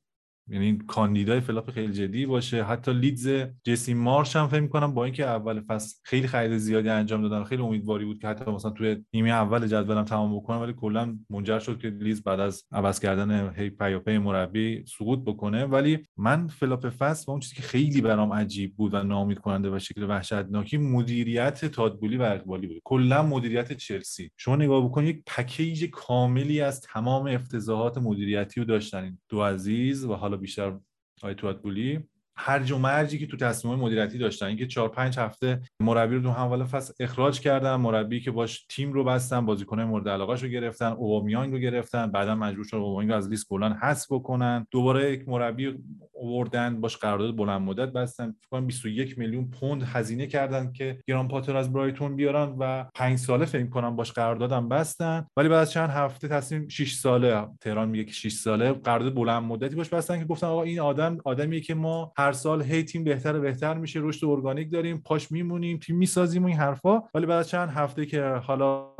یعنی کاندیدای flop خیلی جدی باشه. حتی لیدز جسی مارش هم فکر می‌کنم با اینکه اول فصل خیلی خرید زیادی انجام دادن خیلی امیدواری بود که حتی مثلا توی نیمه اول جدولم تمام بکنه ولی کلا منجر شد که لیدز بعد از عوض کردن هی پیاپی مربی سقوط بکنه. ولی من flop فصل با اون چیزی که خیلی برام عجیب بود و ناامید کننده و شکل وحشتناکی مدیریت تادبولی و اقبالی بود. کلا مدیریت چلسی. شما نگاه بکنید یک پکیج کاملی از تمام افتضاحات مدیریتی رو داشتن دو عزیز و حالا بیشتر آیتوات بولی. هرج و مرجی که تو تصمیم مدیریتی داشتن. اینکه 4 5 هفته مربی رو تو اول فصل اخراج کردن مربی که باش تیم رو بستن بازیکن مورد علاقه رو گرفتن اوبامیانگ رو گرفتن بعدا مجبور شدن اوبامیانگ رو از لیست کلا حذف بکنن. دوباره یک مربی آوردن باش قرارداد بلند مدت بستن. فکر کنم 21 میلیون پوند هزینه کردن که گران پاتر از برایتون بیارن و 5 ساله فکر کنم باش قراردادم بستن. ولی بعد از چند هفته تصمیم 6 ساله تهران میگه که 6 ساله قرارداد بلند مدتی باش بستن که گفتن آقا این آدم آدمیه که ما هر سال هی تیم بهتر و بهتر میشه رشد ارگانیک داریم پاش میمونیم تیم می‌سازیم و این حرفا. ولی بعد چند هفته که حالا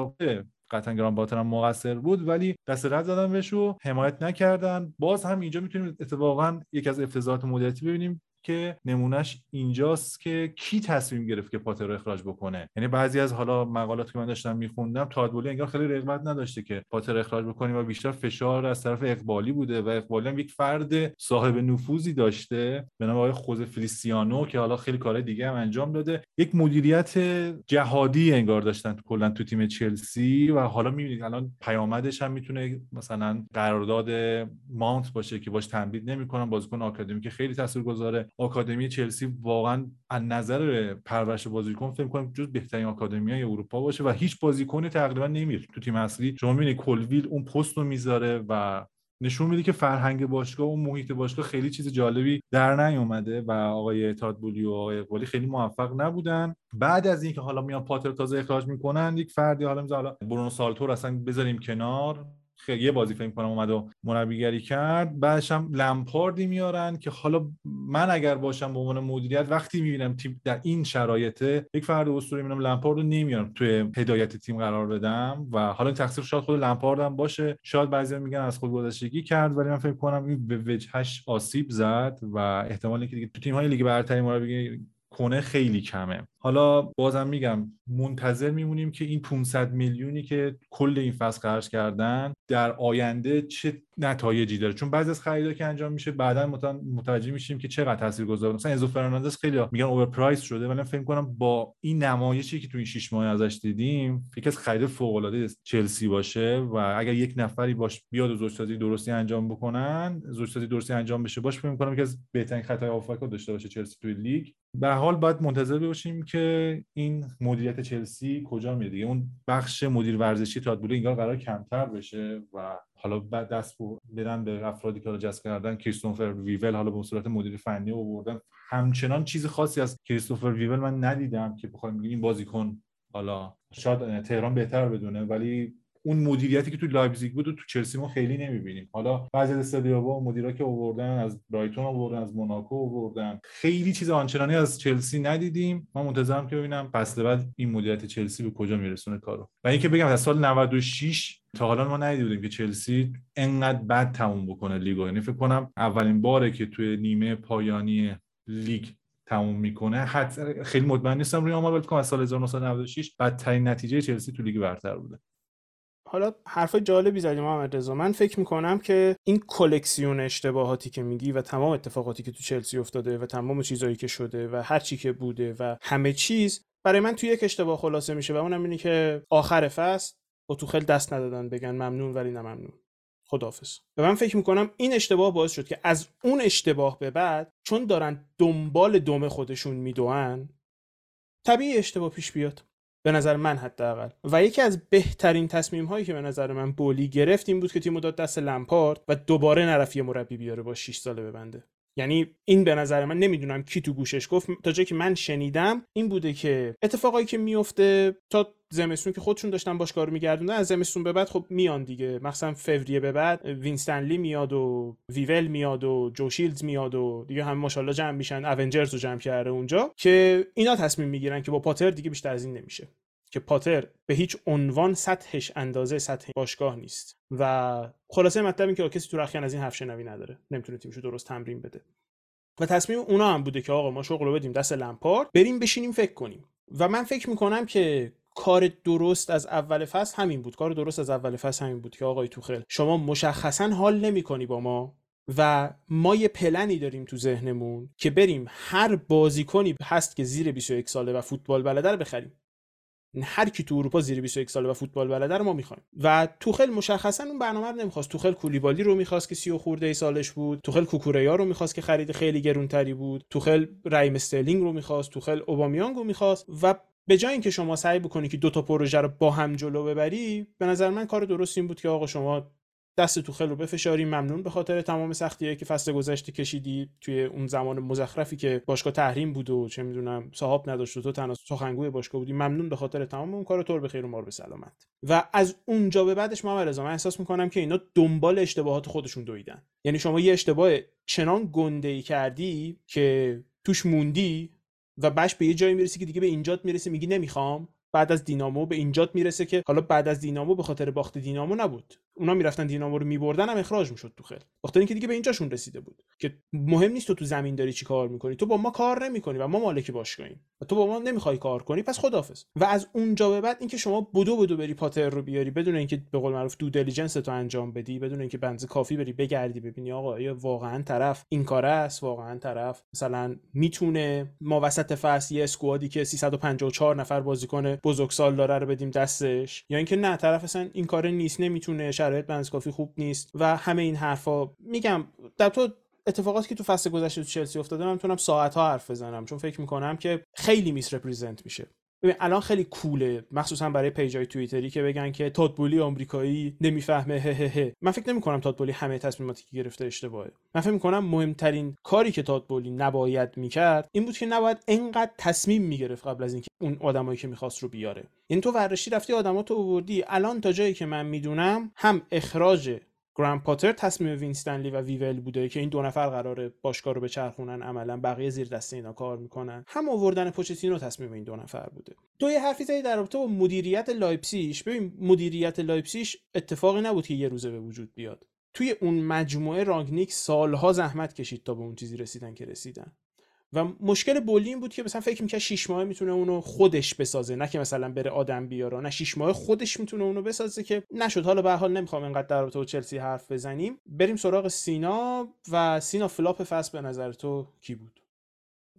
قطعا گران باتر هم مقصر بود ولی دست رد زدن بهش حمایت نکردن. باز هم اینجا می‌تونیم اتفاقا یکی از افتضاحات مدیریتی ببینیم. که نمونهش اینجاست که کی تصمیم گرفت که پاتر رو اخراج بکنه. یعنی بعضی از حالا مقالات که من داشتم میخوندم تادبولی انگار خیلی رغبت نداشته که پاتر اخراج بکنیم و بیشتر فشار از طرف اقبالی بوده و اقبالی هم یک فرد صاحب نفوذی داشته به نام آقای خوزه فلیسیانو که حالا خیلی کار دیگه هم انجام داده. یک مدیریت جهادی انگار داشتن کلا تو تیم چلسی و حالا می‌بینید الان پیامدش هم می‌تونه مثلا قرارداد ماونت باشه که باش تمدید نمی‌کنن بازیکن آکادمی که خیلی تاثیرگذاره. آکادمی چلسی واقعا از نظر پرورش بازیکن فکر کنم جز بهترین آکادمی های اروپا باشه و هیچ بازیکنی تقریبا نمیره تو تیم اصلی. شما می‌بینید کلویل اون پست رو می‌ذاره و نشون میده که فرهنگ باشگاه و محیط باشگاه خیلی چیز جالبی در نیومده و آقای تادبولی و آقای اقبالی خیلی موفق نبودن. بعد از اینکه حالا میان پاتر تازه اخراج می‌کنن یک فردی حالا حالا برونو سالتور اصلا بذاریم کنار. یه بازی فکر کنم اومد و مربیگری کرد. بعدش هم لمپاردی میارن که حالا من اگر باشم به عنوان مدیریت وقتی می‌بینم تیم در این شرایطه یک فرد اسطوره می‌بینم لمپارد رو نمیارم توی هدایت تیم قرار بدم و حالا این تقصیر شاید خود لمپارد هم باشه. شاید بعضی میگن از خود گذشتگی کرد ولی من فکر کنم این به وجهش آسیب زد و احتمالی که دیگه تو تیم های لیگ برتری مربی کنه خیلی کمه. حالا بازم میگم منتظر میمونیم که این 500 میلیونی که کل این فصل خرج کردن در آینده چه نتایجی داره؟ چون بعضی از خریدها که انجام میشه بعدا متوجه میشیم که چقدر تاثیرگذار مثلا انزو فرناندز خیلی میگن overprice شده ولی فکر کنم با این نمایشی که تو این 6 ماه ازش دیدیم یکی از خرید فوق العاده چلسی باشه و اگر یک نفری باش بیاد و زوجسازی درستی انجام بکنن زوجسازی درستی انجام بشه باش فکر کنم که از بهترین خطای هافبک را داشته باشه چلسی توی لیگ. به حال باید منتظر باشیم که این مدیریت چلسی کجا میره دیگه؟ اون بخش مدیر ورزشی تادبولی انگار قرار کمتر بشه و حالا بعد دست بدن به افرادی که رو جذب کردن کریستوفر ویول حالا به صورت مدیر فنی آوردن. همچنان چیز خاصی از کریستوفر ویول من ندیدم که بخوام بگیم این بازیکن حالا شاید تهران بهتر بدونه ولی اون مدیریتی که تو لایپزیگ بود و تو چلسی ما خیلی نمی‌بینیم. حالا بعضی از استادیوما مدیرا که آوردن از برایتون آوردن از موناکو آوردن. خیلی چیز آنچنانی از چلسی ندیدیم. ما منتظرم که ببینم فصل بعد این مدیریت چلسی به کجا میرسونه کارو. و اینکه بگم از سال 96 تا حالا ما ندیده بودیم که چلسی انقدر بد تموم بکنه لیگو. یعنی فکر کنم اولین باره که توی نیمه پایانی لیگ تموم می‌کنه. حتی خیلی مطمئن نیستم روی آمار ولی از سال 1996 بدترین نتیجه چلسی تو لیگ برتر بوده. حالا حرف جالبی زدیم محمد رضا. من فکر می‌کنم که این کلکسیون اشتباهاتی که میگی و تمام اتفاقاتی که تو چلسی افتاده و تمام چیزهایی که شده و هر چی که بوده و همه چیز برای من تو یک اشتباه خلاصه میشه و اونم اینه که آخر فصل با توخل دست ندادن بگن ممنون ولی نه ممنون. خدافظ و من فکر می‌کنم این اشتباه باعث شد که از اون اشتباه به بعد چون دارن دنبال دم خودشون میدوئن طبیعی اشتباه پیش بیاد. به نظر من حداقل. و یکی از بهترین تصمیم هایی که به نظر من بولی گرفت این بود که تیمو داد دست لمپارد و دوباره نرفت یه مربی بیاره با 6 ساله ببنده یعنی این به نظر من نمی‌دونم کی تو گوشش گفت تا جایی که من شنیدم این بوده که اتفاقایی که میفته تا زمستون که خودشون داشتن باش کارو میگردوندن از زمستون به بعد خب میان دیگه. مثلا فوریه به بعد وینستنلی میاد و ویول میاد و جو شیلدز میاد و دیگه هم ماشاءالله جمع میشن Avengers رو جمع کرده اونجا که اینا تصمیم می‌گیرن که با پاتر دیگه بیشتر از این نمیشه. که پاتر به هیچ عنوان سطحش اندازه سطح باشگاه نیست. و خلاصه مطلب این که کسی تو رخیان از این حرف شنوی نداره. نمی‌تونه تیمشو درست تمرین بده. و تصمیم اونا هم بوده که آقا ما شغل رو بدیم دست لمپارد بریم بشینیم فکر کنیم. و من فکر می‌کنم که کار درست از اول فصل همین بود. کار درست از اول فصل همین بود که آقای توخل شما مشخصا حال نمی‌کنی با ما و ما یه پلنی داریم تو ذهنمون که بریم هر بازیکنی هست که زیر 21 ساله و فوتبال بلده رو بخریم. هر کی تو اروپا زیر 21 ساله و فوتبال بلده رو ما می‌خوایم. و توخل مشخصا اون برنامه رو نمی‌خواست. توخل کولیبالی رو می‌خواست که 30 خورده ای سالش بود. توخل کوکوریا رو می‌خواست که خرید خیلی گرونتری بود. توخل رایم استرلینگ رو می‌خواست. توخل اوبامیانگ رو می‌خواست و به جای اینکه شما سعی بکنی که دو تا پروژه رو با هم جلو ببری به نظر من کار درست این بود که آقا شما دست تو خلو بفشاری. ممنون به خاطر تمام سختیایی که فصل گذشته کشیدی توی اون زمان مزخرفی که باشگاه تحریم بود و چه می‌دونم صاحب نداشت و تو تنها سخنگوی باشگاه بودی. ممنون به خاطر تمام اون کار تو به خیر و مار به سلامت. و از اونجا به بعدش محمد رضا من احساس می‌کنم که اینا دنبال اشتباهات خودشون دویدن. یعنی شما یه اشتباه چنان گنده ای کردی که توش موندی و بش به یه جایی می‌رسی که دیگه به اینجات می‌رسی میگی نمی‌خوام. بعد از دینامو به اینجات می‌رسه که حالا بعد از دینامو به خاطر باخت دینامو نبود. اونا می‌رفتن دینامو رو میبردن هم اخراج می‌شد تو خیل. وقتی اینکه دیگه به اینجاشون رسیده بود. که مهم نیست تو تو زمین داری چی کار می‌کنی. تو با ما کار نمی‌کنی و ما مالک باشگاهیم. و تو با ما نمی‌خوای کار کنی پس خدافظ و از اونجا به بعد اینکه شما بدو بدو بری پاتر رو بیاری بدون اینکه به قول معروف due diligence تو انجام بدی بدون اینکه بنز کافی بری بگردی ببینی آقا آیا واقعا طرف این کاره است؟ واقعا طرف مثلا می‌تونه ما وسط فصل یه squad ی که 354 نفر بازیکن بزرگسال داره رو بدیم دستش یا اینکه نه طرف اصلا این کار نیست نمی‌تونه شرایط بنز کافی خوب نیست و همه این حرفا. میگم در تو اتفاقاتی که تو فصل گذشته تو چلسی افتاده من می‌تونم ساعت ها حرف بزنم چون فکر می‌کنم که خیلی میس رپرزنت میشه. ببین الان خیلی کوله مخصوصا برای پیجای توییتری که بگن که تادبولی آمریکایی نمی‌فهمه هه هه من فکر نمی کنم تادبولی همه تصمیماتی که گرفته اشتباهه. من فکر می‌کنم مهمترین کاری که تادبولی نباید می‌کرد این بود که نباید انقدر تصمیم می‌گرفت قبل از اینکه اون آدمایی که می‌خواست رو بیاره. یعنی تو ورشی رفتی آدماتو آوردی. الان تا جایی که من می‌دونم هم اخراج گرام پاتر تصمیم وینستنلی و ویول بوده که این دو نفر قراره باشگاه رو بچرخونن عملا بقیه زیر دست اینا کار می‌کنن. هم آوردن پوچتینو تصمیم این دو نفر بوده. تو یه حرفی زدی در رابطه با مدیریت لایپسیش ببین مدیریت لایپسیش اتفاقی نبود که یه روزه به وجود بیاد. توی اون مجموعه راگنیک سالها زحمت کشید تا به اون چیزی رسیدن که رسیدن. و مشکل بولی این بود که مثلا فکر می‌کرد شیش ماه می‌تونه اونو خودش بسازه. نه که مثلا بره آدم بیاره نه شیش ماه خودش می‌تونه اونو بسازه که نشد. حالا به حال نمی‌خوام اینقدر در رابطه چلسی حرف بزنیم. بریم سراغ سینا و سینا flop فصل به نظر تو کی بود؟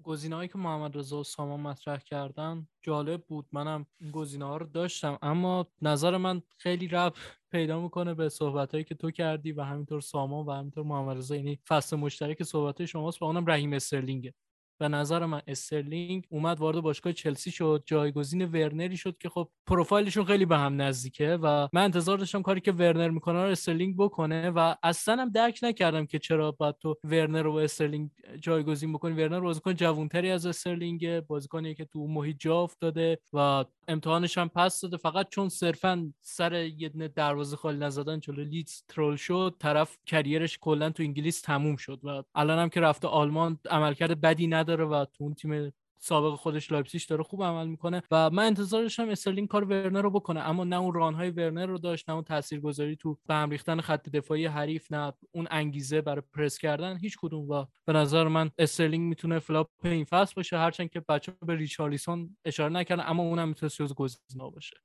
گزینه‌هایی که محمد رضا و سامان مطرح کردن جالب بود. منم این گزینه رو داشتم. اما نظر من خیلی ربط پیدا می‌کنه به صحبت که تو کردی و همینطور سامان و همینطور محمد رضا. یعنی فصل مشترک صحبت شماست و اونم رحیم استرلینگه. به نظر من استرلینگ اومد وارد باشگاه چلسی شد جایگزین ورنری شد که خب پروفایلشون خیلی به هم نزدیکه و من انتظار داشتم کاری که ورنر می‌کنه رو استرلینگ بکنه و اصلا هم درک نکردم که چرا باید تو ورنر رو استرلینگ جایگزین بکنی. ورنر بازیکن جوونتری از استرلینگ بازیکنی که تو محیط جا افتاده و امتحانش هم پس داده. فقط چون صرفا سر یه دروازه خالی نزدن جلو لیدز troll شد طرف career ش کلا تو انگلیس تموم شد و الان هم که رفته آلمان عملکرد بدی نداره. و تو اون تیم سابق خودش لایپزیگ داره خوب عمل می‌کنه. و من انتظار داشتم استرلینگ کار ورنر رو بکنه اما نه اون run های ورنر رو داشت نه اون تاثیرگذاری تو به هم ریختن خط دفاعی حریف نه اون انگیزه برای پرس کردن هیچ کدوم. و به نظر من استرلینگ می‌تونه flop این فصل باشه هرچند که بچه به ریچارلیسون اشاره نکردن اما اونم می‌تونه جز گزینه باشه.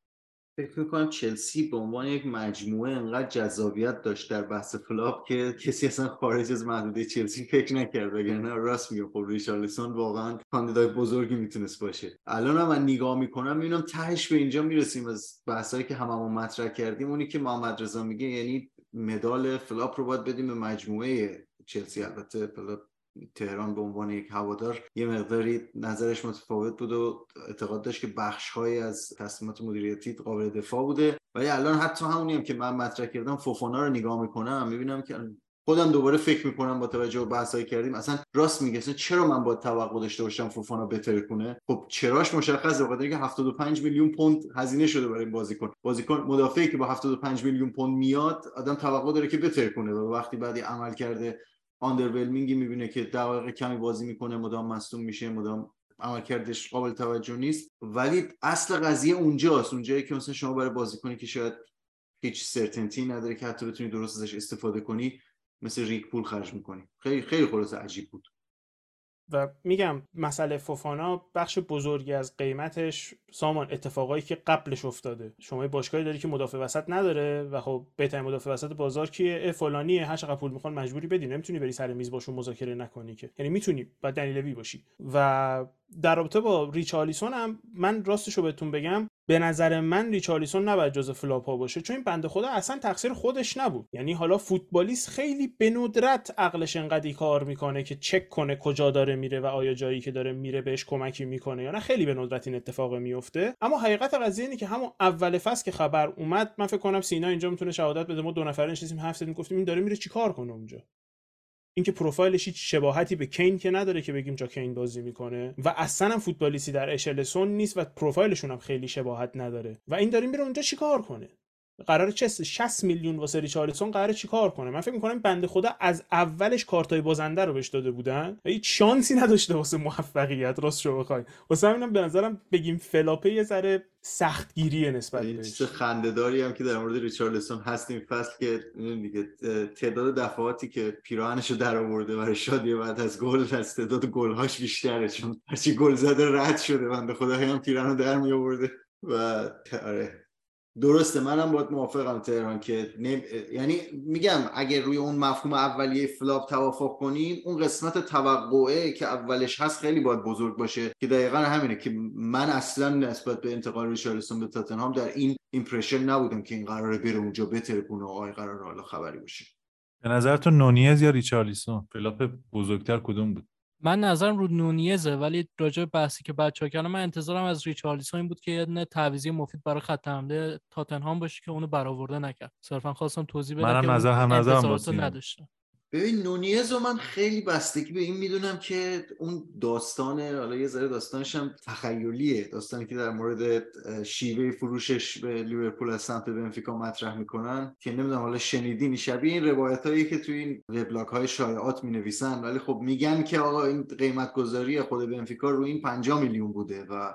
فکر می‌کنم چلسی به عنوان یک مجموعه انقدر جذابیت داشت در بحث flop که کسی اصلا خارج از محدوده چلسی فکر نکرد وگرنه راست میگه خب ریشارلیسون واقعا کاندیدای بزرگی می‌تونست باشه. الان هم من نگاه می‌کنم می‌بینم تهش به اینجا می‌رسیم. از بحثایی که هممون مطرح کردیم اونی که محمد رضا میگه یعنی مدال فلاپ رو باید بدیم به مجموعه چلسی. البته flop تهران به عنوان یک هوادار یه مقداری نظرش متفاوت بود و اعتقاد داشت که بخشهایی از تصمیمات مدیریتی قابل دفاع بوده. ولی الان حتی همونی هم که من مطرح کردم فوفانا رو نگاه می‌کنم می‌بینم که خودم دوباره فکر می‌کنم با توجه به بحثایی کردیم اصلا راست میگه چرا من با توقع داشته باشم فوفانا بهتر کنه؟ خب چراش مشخصه بخاطر اینکه 75 میلیون پوند هزینه شده برای بازیکن. بازیکن مدافعی که با 75 میلیون پوند میاد آدم توقع داره که بهتر کنه و وقتی بعدی عمل کرده آندرولمینگی می‌بینه که دقایق کمی بازی می‌کنه مدام مصدوم میشه مدام عملکردش قابل توجه نیست. ولی اصل قضیه اونجاست. اونجایی که مثلا شما برای بازیکنی که شاید هیچ سرتنتی نداره که حتی بتونی درست ازش استفاده کنی مثل ریک پول خرج می‌کنی. خیلی خیلی خلاص عجیب بود. و میگم مسئله فوفانا بخش بزرگی از قیمتش سامان اتفاقایی که قبلش افتاده. شما باشگاهی داری که مدافع وسط نداره و خب بهترین مدافع وسط بازار کیه؟ فلانیه. هر چقدر پول می‌خوان مجبوری بدی. نمی‌تونی بری سر میز باشون مذاکره نکنی که. یعنی می‌تونی با دنیلوی باشی. و در رابطه با ریچارلیسون هم من راستش رو بهتون بگم به نظر من ریچارلیسون نباید جز flop ها باشه چون این بنده خدا اصلا تقصیر خودش نبود. یعنی حالا فوتبالیست خیلی به ندرت عقلش انقدی کار می‌کنه که چک کنه کجا داره میره و آیا جایی که داره میره بهش کمکی می‌کنه یا نه. خیلی به ندرت این اتفاق میفته اما حقیقت قضیه اینه که همون اول فصل که خبر اومد من فکر کنم سینا اینجا می‌تونه شهادت بده. ما دو نفره نشستیم زدیم گفتیم این داره میره چیکار کنه اونجا؟ اینکه پروفایلش هیچ شباهتی به کین که نداره که بگیم جا کین بازی می‌کنه و اصلا هم فوتبالیستی در اشلسون نیست و پروفایلشون هم خیلی شباهت نداره و این داریم میره اونجا چیکار کنه؟ قرار چه 60 میلیون واسه ریچارلسون قرار چیکار کنه؟ من فکر می‌کنم بنده خدا از اولش کارتای بازنده رو بهش داده بودن. و هیچ شانسی نداشته واسه موفقیت راست شو بخوای. واسه همینم به نظرم بگیم فلاپه یه ذره سختگیریه نسبت این بهش. چیز خنده‌داری هم که در مورد ریچارلسون هست این فصل که دیگه تعداد دفعاتی که پیراهنش رو در آورده برای شادی بعد از گل از تعداد گل‌هاش بیشتره چون هرچی گل زده رد شده. بنده خدا هم پیراهن رو در می آورده و آره. درسته منم باید موافقم تهران که نم... یعنی میگم اگر روی اون مفهوم اولیه flop توافق کنیم اون قسمت توقعه که اولش هست خیلی باید بزرگ باشه که دقیقا همینه که من اصلا نسبت به انتقال ریچارلسون به تاتنهام در این impression نبودم که این قراره بره اونجا بترکونه و آی قرار حالا خبری باشه. به نظر تو نونیز یا ریچارلیسون flop بزرگتر کدوم بود؟ من نظرم رو نونیزه ولی راجع بحثی که بچه‌ها کردن من انتظارم از ریچارلیسون این بود که یه تعویضی مفید برای خط حمله تاتنهام باشه که اونو برآورده نکرد صرفا خواستم توضیح بدم منم که نظر هم نظرم. نداشتم ببین نونیز رو من خیلی بستگی به این می‌دونم که اون داستان حالا یه ذره داستانش هم تخیلیه. داستانی که در مورد شیوه فروشش به لیورپول از سمت بنفیکا مطرح می‌کنن که نمی‌دونم حالا شنیدین شبیه این روایت هایی که توی این وبلاگ های شایعات می نویسن ولی خب میگن که آقا این قیمت گذاری خود بنفیکا رو این 5 میلیون بوده و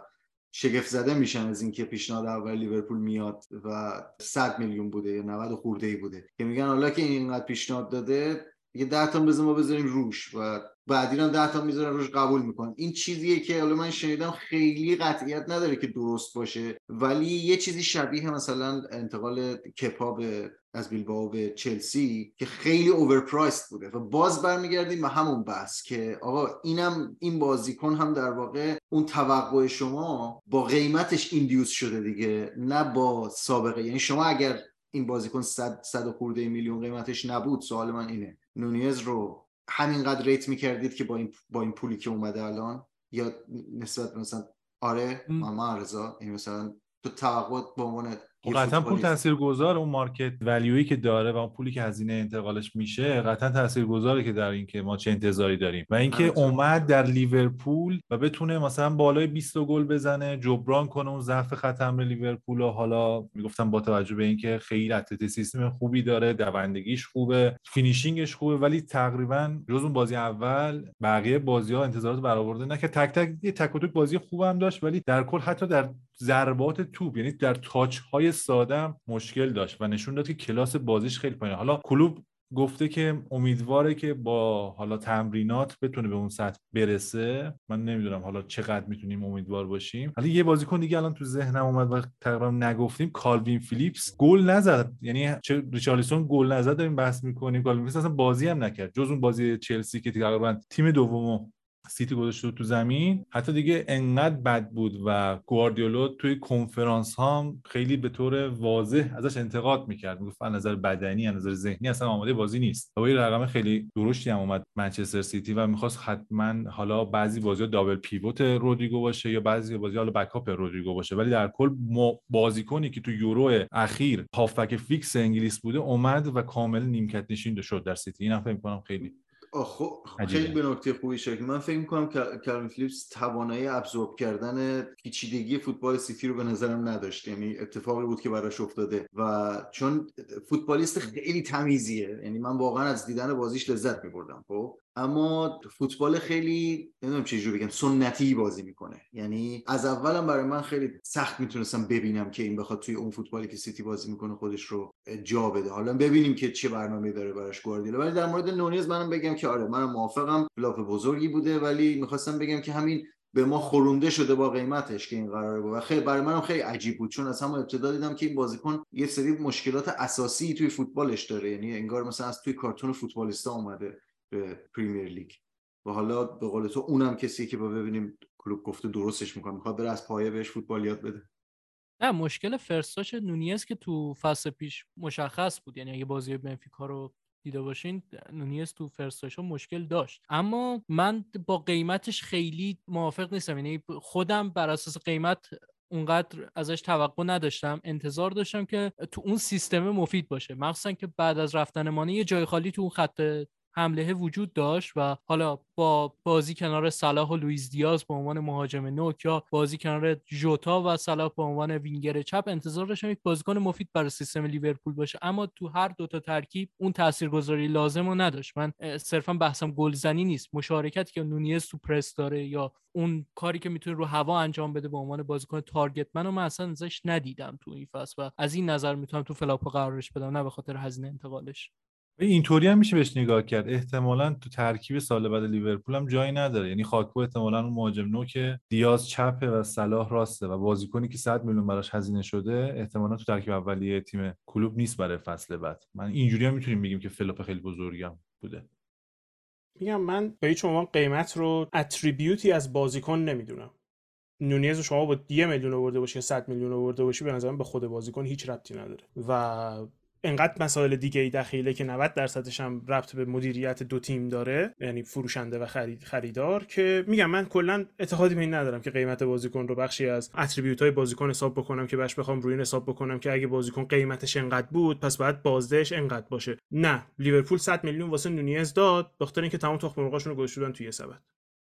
شگفت زده میشن از اینکه پیشنهاد اول لیورپول میاد و 100 میلیون بوده یا 90 خورده ای بوده. که میگن حالا که اینقدر پیشنهاد داده یه ده تا بزن ما بذاریم روش و بعدی هم ده تا می‌ذارن روش قبول می‌کنن. این چیزیه که حالا من شنیدم خیلی قطعیت نداره که درست باشه ولی یه چیزی شبیه مثلا انتقال کپا به از بیلبائو به چلسی که خیلی اوورپرایست بوده و باز برمیگردیم به همون بحث که آقا اینم این بازیکن هم در واقع اون توقع شما با قیمتش ایندیوس شده دیگه نه با سابقه. یعنی شما اگر این بازیکن 100 100 خورده میلیون قیمتش نبود سوال من اینه. نونیز رو همینقدر rate می‌کردید که با این با این پولی که اومده الان؟ یا نسبت مثلا آره ماما رضا این مثلا تو توقع به عنوان خب قطعا پول تاثیرگذار اون market value ای که داره و اون پولی که هزینه انتقالش میشه قطعا تاثیرگذاره که در اینکه ما چه انتظاری داریم. و اینکه اومد در لیورپول و بتونه مثلا بالای 20 گل بزنه جبران کنه اون ضعف خط حمله لیورپول و حالا می‌گفتم با توجه به اینکه خیلی athleticism خوبی داره دوندگیش خوبه finishing ش خوبه ولی تقریبا جز اون بازی اول بقیه بازی ها انتظارات برآورده نه که تک تک یه تک و تک بازی خوبم داشت ولی در کل حتی در ضربات توپ یعنی در touch های ساده مشکل داشت و نشون داد که کلاس بازیش خیلی پایینه. حالا کلوب گفته که امیدواره که با حالا تمرینات بتونه به اون سطح برسه. من نمی‌دونم حالا چقدر می‌تونیم امیدوار باشیم. ولی یه بازیکن دیگه الان تو ذهنم اومد و تقریبا نگفتیم کالوین فیلیپس. گل نزد. یعنی چه ریچارلیسون گل نزد داریم بحث می‌کنیم. کالوین فیلیپس اصلا بازی هم نکرد. جز اون بازی چلسی که تقریبا تیم دومو سیتی گذاشته تو زمین. حتی دیگه انقدر بد بود و گواردیولا توی کنفرانس ها خیلی به طور واضح ازش انتقاد می‌کرد. می‌گفت از نظر بدنی از نظر ذهنی اصلا آماده بازی نیست. و یه رقم خیلی درشتی هم اومد منچستر سیتی و می‌خواست حتما حالا بعضی بازی double pivot رودریگو باشه یا بعضی بازی حالا backup رودریگو باشه. ولی در کل بازیکنی که تو یورو اخیر هافبک فیکس انگلیس بوده اومد و کامل نیمکت نشین شد در سیتی. اینم فکر خیلی خب خیلی به نکته خوبی شکل. من فکر می‌کنم که کارلین فلیپس توانایی ابزورب کردن پیچیدگی فوتبال سیتی رو به نظرم نداشت. یعنی اتفاقی بود که براش افتاده و چون فوتبالیست خیلی تمیزیه. یعنی من واقعا از دیدن بازیش لذت میبردم خب؟ اما فوتبال خیلی نمی‌دونم چه بگم سنتی بازی می‌کنه. یعنی از اولم برای من خیلی سخت می‌تونستم ببینم که این بخواد توی اون فوتبالی که سیتی بازی می‌کنه خودش رو جا بده. حالا ببینیم که چه برنامه داره براش گواردیولا. ولی در مورد نونیز منم بگم که آره منم موافقم. flop بزرگی بوده ولی می‌خواستم بگم که همین به ما خورونده شده با قیمتش که این قراره بود. و خیلی برای منم خیلی عجیب بود چون از همون ابتدا دیدم که این بازیکن یه سری مشکلات اساسی توی فوتبالش داره. یعنی انگار مثلا از توی کارتون فوتبالیستا اومده. به پریمیر لیگ. و حالا به قول تو اونم کسی که با ببینیم کلوب گفته درستش می‌کنه. می‌خواد بره از پایه بهش فوتبال یاد بده. نه مشکل first touch نونیز که تو فصل پیش مشخص بود. یعنی اگه بازی بنفیکا رو دیده باشین نونیز تو first touch ش مشکل داشت. اما من با قیمتش خیلی موافق نیستم. یعنی خودم بر اساس قیمت اونقدر ازش توقع نداشتم. انتظار داشتم که تو اون سیستم مفید باشه. مخصوصا که بعد از رفتن مانه یه جای خالی تو اون خط حمله وجود داشت و حالا با بازی کنار صلاح و لوئیس دیاز به عنوان مهاجم نوک یا بازی کنار جوتا و صلاح به عنوان وینگر چپ انتظار داشتم یک بازیکن مفید برای سیستم لیورپول باشه. اما تو هر دوتا ترکیب اون تاثیرگذاری لازم رو نداشت. من صرفا بحثم گلزنی نیست. مشارکتی که نونیز تو پرس داره یا اون کاری که می‌تونه رو هوا انجام بده به عنوان بازیکن target man و من اصلا ازش ندیدم تو این فصل و از این نظر می‌تونم تو flop و قرارش بدم نه به خاطر هزینه انتقالش. اینطوری هم میشه بهش نگاه کرد. احتمالا تو ترکیب سال بعد لیورپول هم جایی نداره. یعنی خاکپو احتمالا اون مهاجم نوکه دیاز چپه و صلاح راسته و بازیکنی که 100 میلیون براش هزینه شده احتمالا تو ترکیب اولیه تیم کلوب نیست برای فصل بعد. من اینجوری هم می‌تونیم بگیم که flop خیلی بزرگم بوده. میگم من به هیچ عنوان قیمت رو اتریبیوتی از بازیکن نمی‌دونم. نونیز شما با 10 میلیون آورده باشی یا 100 میلیون آورده باشی به نظرم به خود بازیکن هیچ ربطی نداره. و انقدر مسائل دیگه ای دخیله که 90 درصدش هم ربط به مدیریت دو تیم داره یعنی فروشنده و خرید خریدار که میگم من کلا اعتقادی به این ندارم که قیمت بازیکن رو بخشی از اتریبیوت های بازیکن حساب بکنم که بهش بخوام روی این حساب بکنم که اگه بازیکن قیمتش انقدر بود پس باید بازدهش انقدر باشه. نه لیورپول 100 میلیون واسه نونیز داد بخاطر اینکه تمام تخم مرغاشون رو توی سبد.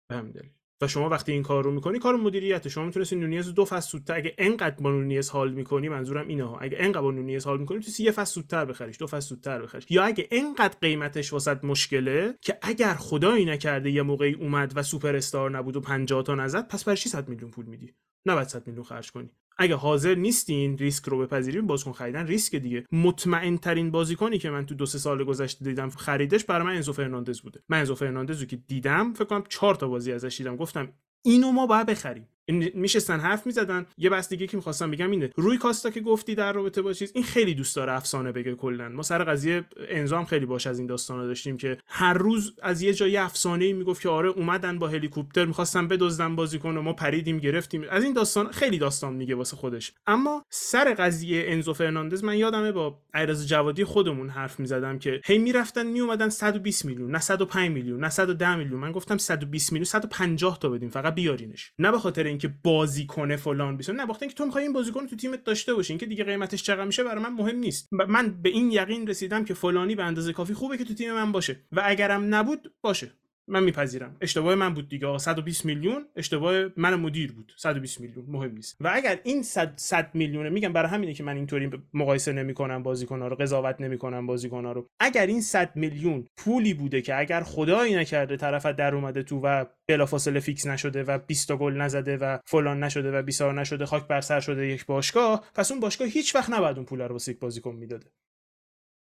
به همین دلیل. و شما وقتی این کار رو می‌کنی کار مدیریت شما می‌تونستی نونیز دو فصل زودتر اگه انقدر با نونیز حال می‌کنی منظورم اینه ها. اگه انقدر با نونیز حال می‌کنی تو یه فصل زودتر بخریش دو فصل زودتر بخریش. یا اگه انقدر قیمتش واست مشکله که اگر خدایی نکرده یه موقعی اومد و سوپر استار نبود و 50 تا نزد پس برای 100 میلیون پول میدی؟ نه 100 میلیون خرج کنی. اگه حاضر نیستین ریسک رو بپذیرین بازیکن خریدن ریسک دیگه. مطمئن ترین بازیکنی که من تو دو سه سال گذشته دیدم خریدش برای من انزو فرناندز بوده. من انزو فرناندز رو که دیدم فکر کنم 4 تا بازی ازش دیدم. گفتم اینو ما باید بخریم. میشستن حرف می‌زدن. یه بحث دیگه که می‌خواستم بگم اینه. روی کاستا که گفتی در رابطه با چیز این خیلی دوست داره افسانه بگه کلا. ما سر قضیه انزو هم خیلی باش از این داستانا داشتیم که هر روز از یه جای افسانه ای می‌گفت که آره اومدن با هلیکوپتر می‌خواستن بدزدن بازیکن و ما پریدیم گرفتیم. از این داستان خیلی داستان میگه واسه خودش. اما سر قضیه انزو فرناندز من یادمه با ایرز جوادی خودمون حرف می‌زدم که هی می‌رفتن میومدن 120 میلیون نه 105 میلیون نه 110 میلیون. من گفتم 120 میلیون 150 تا بدیم فقط بیارینش. نه به خاطر اینکه بازی کنه فلان بیسون نه وقتی که تو می‌خوای این بازیکن تو تیمت داشته باشین که دیگه قیمتش چقدر میشه برای من مهم نیست. من به این یقین رسیدم که فلانی به اندازه کافی خوبه که تو تیم من باشه. و اگرم نبود باشه. من میپذیرم. اشتباه من بود دیگه 120 میلیون اشتباه من مدیر بود. 120 میلیون. مهم نیست. و اگر این 100 100 میلیونه میگم برای همینه که من اینطوری مقایسه نمی‌کنم بازیکن‌ها رو قضاوت نمی‌کنم بازیکن‌ها رو. اگر این 100 میلیون پولی بوده که اگر خدایی نکرده طرف در اومده تو و بلافاصله فیکس نشده و 20 تا گل نزده و فلان نشده و بیسار نشده خاک بر سر شده یک باشگاه پس اون باشگاه هیچ وقت نباید اون پول رو واسه یک بازیکن می‌داده.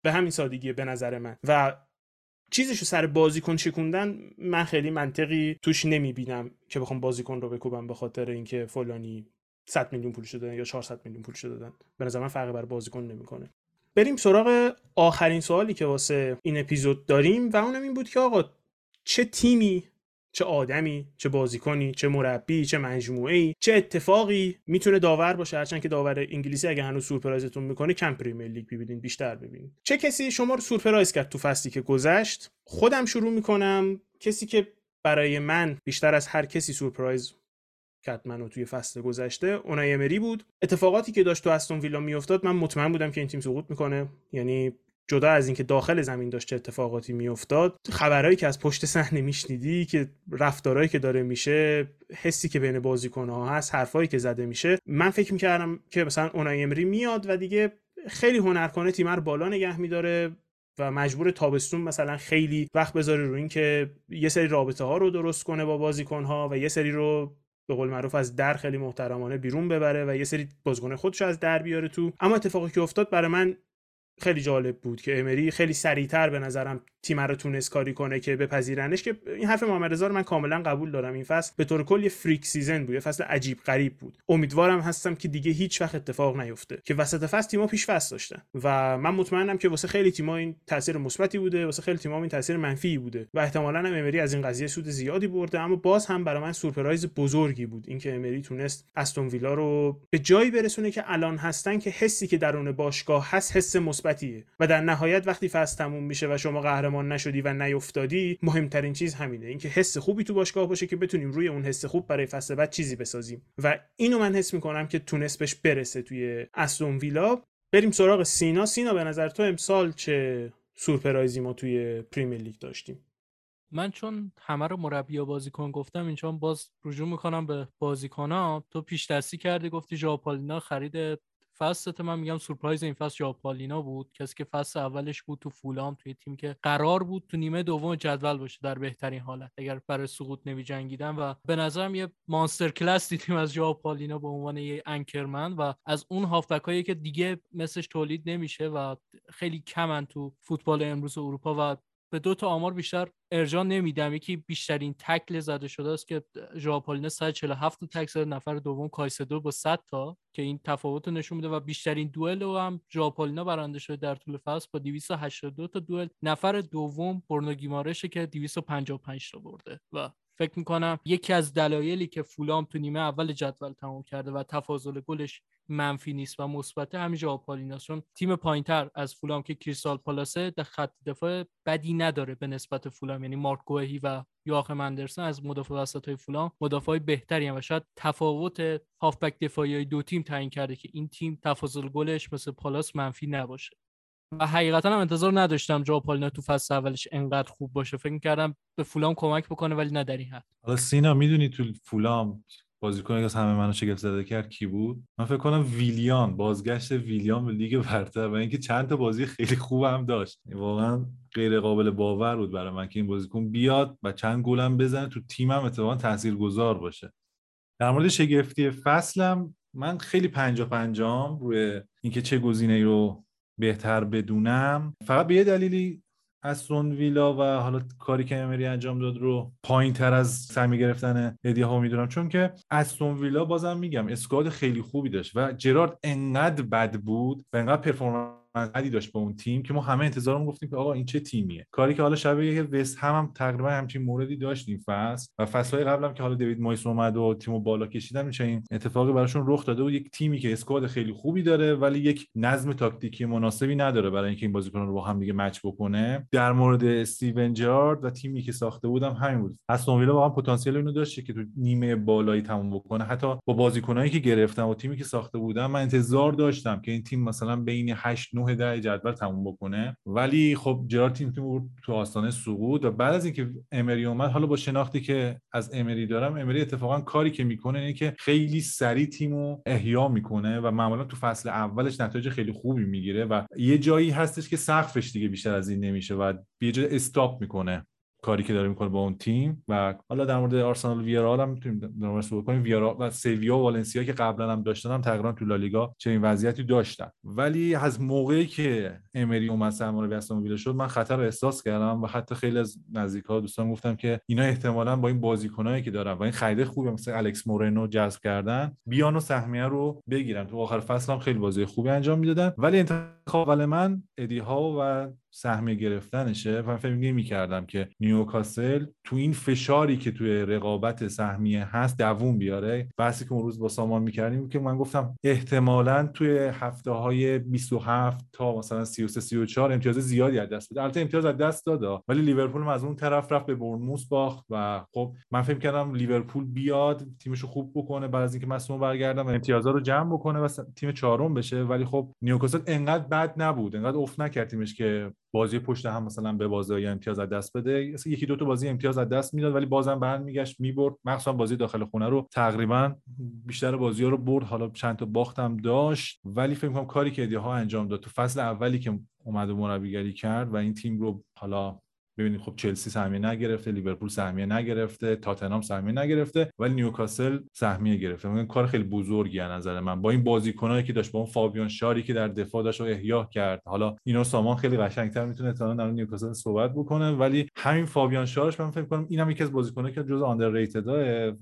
به همین سادگی به نظر من. و چیزشو سر بازیکن شکوندن من خیلی منطقی توش نمی‌بینم که بخوام بازیکن رو بکوبم به خاطر اینکه فلانی 100 میلیون پول شده یا 400 میلیون پول شده دادن به نظر من فرقی بر بازیکن نمی‌کنه. بریم سراغ آخرین سوالی که واسه این اپیزود داریم و اونم این بود که آقا چه تیمی چه آدمی چه بازیکنی چه مربی چه مجموعه چه اتفاقی می‌تونه داور باشه. هرچند که داور انگلیسی اگه هنوز سورپرایزتون می‌کنه کم پریمیر لیگ ببینید بیشتر ببینید. چه کسی شما رو سورپرایز کرد تو فصلی که گذشت؟ خودم شروع می‌کنم. کسی که برای من بیشتر از هر کسی سورپرایز کرد منو توی فصل گذشته اونای امری بود. اتفاقاتی که داشت تو استون ویلا میافتاد من مطمئن بودم که این تیم سقوط می‌کنه. یعنی جدا از اینکه داخل زمین داشته اتفاقاتی میافتاد خبرهایی که از پشت صحنه میشنیدی که رفتارهایی که داره میشه حسی که بین بازیکنها هست حرفایی که زده میشه من فکر می‌کردم که مثلا اونای امری میاد و دیگه خیلی هنرکنه تیم رو بالا نگه میداره و مجبور تابستون مثلا خیلی وقت بذاره رو اینکه یه سری رابطه ها رو درست کنه با بازیکن ها و یه سری رو به قول معروف از در خیلی محترمانه بیرون ببره و یه سری بازیکن خودش از در بیاره تو. اما اتفاقی که افتاد برای من خیلی جالب بود که امری خیلی سریعتر به نظرم تیم رو تونست کاری کنه که بپذیرنش که این حرف محمد رضا رو من کاملا قبول دارم. این فصل به طور کل یه freak season بود یه فصل عجیب غریب بود. امیدوارم هستم که دیگه هیچ وقت اتفاق نیفته که وسط فصل تیم‌ها پیش فصل داشتن و من مطمئنم که واسه خیلی تیم‌ها این تاثیر مثبتی بوده واسه خیلی تیم‌ها این تاثیر منفی بوده و احتمالاً هم امری از این قضیه سود زیادی برده. اما باز هم برای من سورپرایز بزرگی بود اینکه امری تونست استون ویلا رو به جایی برسونه که الان هستن که حسی که درون باشگاه هست حس مثبتیه. و در نهایت وقتی فصل تموم میشه و شما قهرمان نشدی و نیفتادی مهمترین چیز همینه. اینکه حس خوبی تو باشگاه باشه که بتونیم روی اون حس خوب برای فصل بعد چیزی بسازیم. و اینو من حس می‌کنم که تونست بهش برسه توی استون ویلا. بریم سراغ سینا. سینا به نظر تو امسال چه سورپرایزی ما توی پریمیر لیگ داشتیم؟ من چون همه رو مربی یا بازیکن گفتم اینجا باز رجوع می‌کنم به بازیکن تو پیش دستی کردی گفتی ژاپالینا خرید فصل من میگم سورپرایز این فصل ژاپالینا بود. کسی که فصل اولش بود تو فولام توی تیم که قرار بود تو نیمه دوم جدول باشه در بهترین حالت اگر برای سقوط نمی جنگیدن و به نظرم یه مانستر کلاس دیدیم از ژاپالینا به عنوان یه انکرمن و از اون هافبک که دیگه مثلش تولید نمیشه و خیلی کمن تو فوتبال امروز اروپا و به دو تا آمار بیشتر ارجاع نمیدم. یکی بیشترین تکل زده شده است که ژاپالینه 147 تا تکل زده نفر دوم کایسدو با 100 تا که این تفاوت رو نشون میده و بیشترین دوئل رو هم ژاپالینا برنده شده در طول فصل با 282 تا دوئل. نفر دوم برنو گیمارشه که 255 تا برده و فکر می‌کنم یکی از دلایلی که فولام تو نیمه اول جدول تمام کرده و تفاضل گلش منفی نیست و مثبت همین ژاپالیناست چون تیم پایینتر از فولام که کریستال پالاسه در خط دفاع بدی نداره به نسبت فولام. یعنی مارک گوهی و یاخ مندرسن از مدافع وسط های فولام مدافع بهتری هم و شاید تفاوت هافبک دفاعی های دو تیم تعیین کرده که این تیم تفاضل گلش مثل پالاس منفی نباشه. و حقیقتا هم انتظار نداشتم جاپالینا تو فصل اولش انقدر خوب باشه. فکر کردم به فولام کمک بکنه ولی نه در این حد. حالا سینا می‌دونی تو فولام بازیکنی که همه منو شگفت زده کرد کی بود؟ من فکر کنم ویلیان بازگشت ویلیان به لیگ برتر و اینکه چند تا بازی خیلی خوب هم داشت. واقعا غیر قابل باور بود برای من که این بازیکن بیاد و چند گلم بزنه تو تیمم اتفاقا تاثیرگذار باشه. در مورد شگفتی فصلم من خیلی پنجا پنجام روی اینکه چه گزینه رو بهتر بدونم. فقط به یه دلیلی استون ویلا و حالا کاری که امری انجام داد رو پایین تر از سمی گرفتن هدیه ها می‌دونم. چون که استون ویلا بازم میگم squad خیلی خوبی داشت و جرارد انقدر بد بود و انقدر performance بدی داشت با اون تیم که ما همه انتظارمون گفتیم که آقا این چه تیمیه. کاری که حالا شبیه وست هم, هم تقریبا همچین موردی داشتیم فصل و فصلهای قبلم که حالا دیوید مویس اومد و تیمو بالا کشیدن میشه این اتفاقی براشون رخ داده و یک تیمی که squad خیلی خوبی داره ولی یک نظم تاکتیکی مناسبی نداره برای اینکه این بازیکنان رو با هم دیگه match بکنه. در مورد استیون جرارد و تیمی که ساخته بودم همین بود. استون ویلا واقعا پتانسیل اینو داشت که تو نیمه بالایی تموم بکنه. حتی با بازیکنایی که گرفتم و تیمی که ساخته بودم من انتظار داشتم که این تیم مثلا بین 8 9 10 جدول تموم بکنه. ولی خب جرارد تیم تیم تو آستانه سقوط و بعد از اینکه امری اومد حالا با شناختی که از امری دارم امری اتفاقا کاری که می‌کنه اینه که خیلی سریع تیمو احیا می‌کنه و معمولا تو فصل اولش نتایج خیلی خوبی می‌گیره و یه جایی هستش که سقفش دیگه بیشتر از این نمیشه و یه استاپ می‌کنه. کاری که داره می‌کنه با اون تیم و حالا در مورد آرسنال ویارال هم می‌تونیم در مورد صحبت کنیم. ویارال و سیویا و والنسیا که قبلا هم داشتن هم تقریبا تو لالیگا چنین وضعیتی داشتن. ولی از موقعی که امری اومد سرمربی استون ویلا شد من خطر رو احساس کردم و حتی خیلی از نزدیکا دوستان گفتم که اینا احتمالا با این بازیکنایی که دارن و این خرید خوبی مثل الکس مورنو جذب کردن بیان و سهمیه رو بگیرن. تو آخر فصل هم خیلی بازی خوبی انجام می‌دادن. ولی انتخاب من ادی ها و سهمیه گرفتنشه و فکر نمی کردم که نیوکاسل تو این فشاری که توی رقابت سهمیه هست دووم بیاره. بحثی که اون روز با سامان می‌کردیم که من گفتم احتمالا توی هفته های 27 تا مثلا 33 34 امتیاز زیادی از دست بده. البته امتیاز از دست داد ولی لیورپول از اون طرف رفت به برنموس باخت و خب من فکر کردم لیورپول بیاد تیمشو خوب بکنه. بعد از اینکه مصوم برگردم و امتیازا رو جمع بکنه و تیم چهارم بشه. ولی خب نیوکاسل انقدر بد نبود. انقدر افت نکرد تیمش که بازی پشت هم مثلا به بازی امتیاز از دست بده. یکی دو تا بازی امتیاز از دست می‌داد ولی بازم برمیگشت می‌برد. مخصوصا بازی داخل خونه رو تقریبا بیشتر بازی ها رو برد. حالا چند تا باختم داشت. ولی فکر کنم کاری که هاو انجام داد تو فصل اولی که اومد و مربیگری کرد و این تیم رو حالا ببینید خب چلسی سهمیه نگرفته لیورپول سهمیه نگرفته تاتنهام سهمیه نگرفته ولی نیوکاسل سهمیه گرفته. این کار خیلی بزرگی از نظر من. با این بازیکنایی که داشت با اون فابیان شاری که در دفاع داشت و احیا کرد. حالا اینو سامان خیلی قشنگتر می‌تونه تا در نیوکاسل صحبت بکنه. ولی همین فابیان شارش من فکر کنم اینم یکی از بازیکنایی که جزء underrated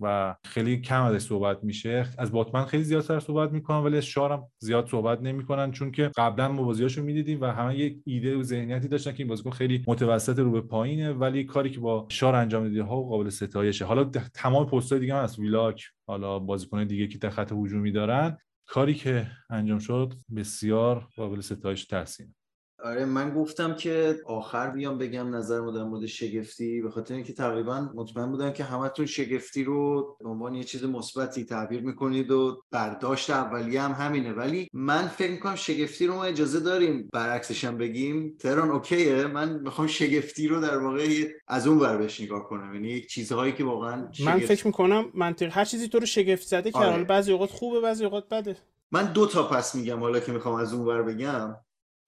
و خیلی کم ازش صحبت میشه. از باتمن خیلی زیادتر صحبت می‌کنن ولی شارم زیاد صحبت نمی‌کنن. چون که قبلا ما بازیاشو می‌دیدیم و همه یک ایده و ذهنیتی داشتن که این بازیکن خیلی متوسط رو به پایینه ولی کاری که با شار انجام دیده ها قابل ستایشه. حالا تمام پست‌های دیگه هم از ویلاک حالا بازیکن دیگه که در خط هجومی دارن کاری که انجام شد بسیار قابل ستایش تحسین آره من گفتم که آخر بیام بگم نظر در مورد شگفتی به خاطر اینکه تقریبا مطمئن بودم که همتون شگفتی رو به عنوان یه چیز مثبتی تعبیر می‌کنید و برداشت اولیه هم همینه. ولی من فکر می‌کنم شگفتی رو ما اجازه داریم برعکسش هم بگیم. تهران اوکیه. من می‌خوام شگفتی رو در واقع از اون ور بهش نگاه کنم. یعنی چیزهایی که واقعا شگفت... من فکر می‌کنم منطق هر چیزی تو رو شگفت زده که آره. بعضی اوقات خوبه بعضی اوقات بده. من دو تا پس میگم حالا که می‌خوام از اون ور بگم.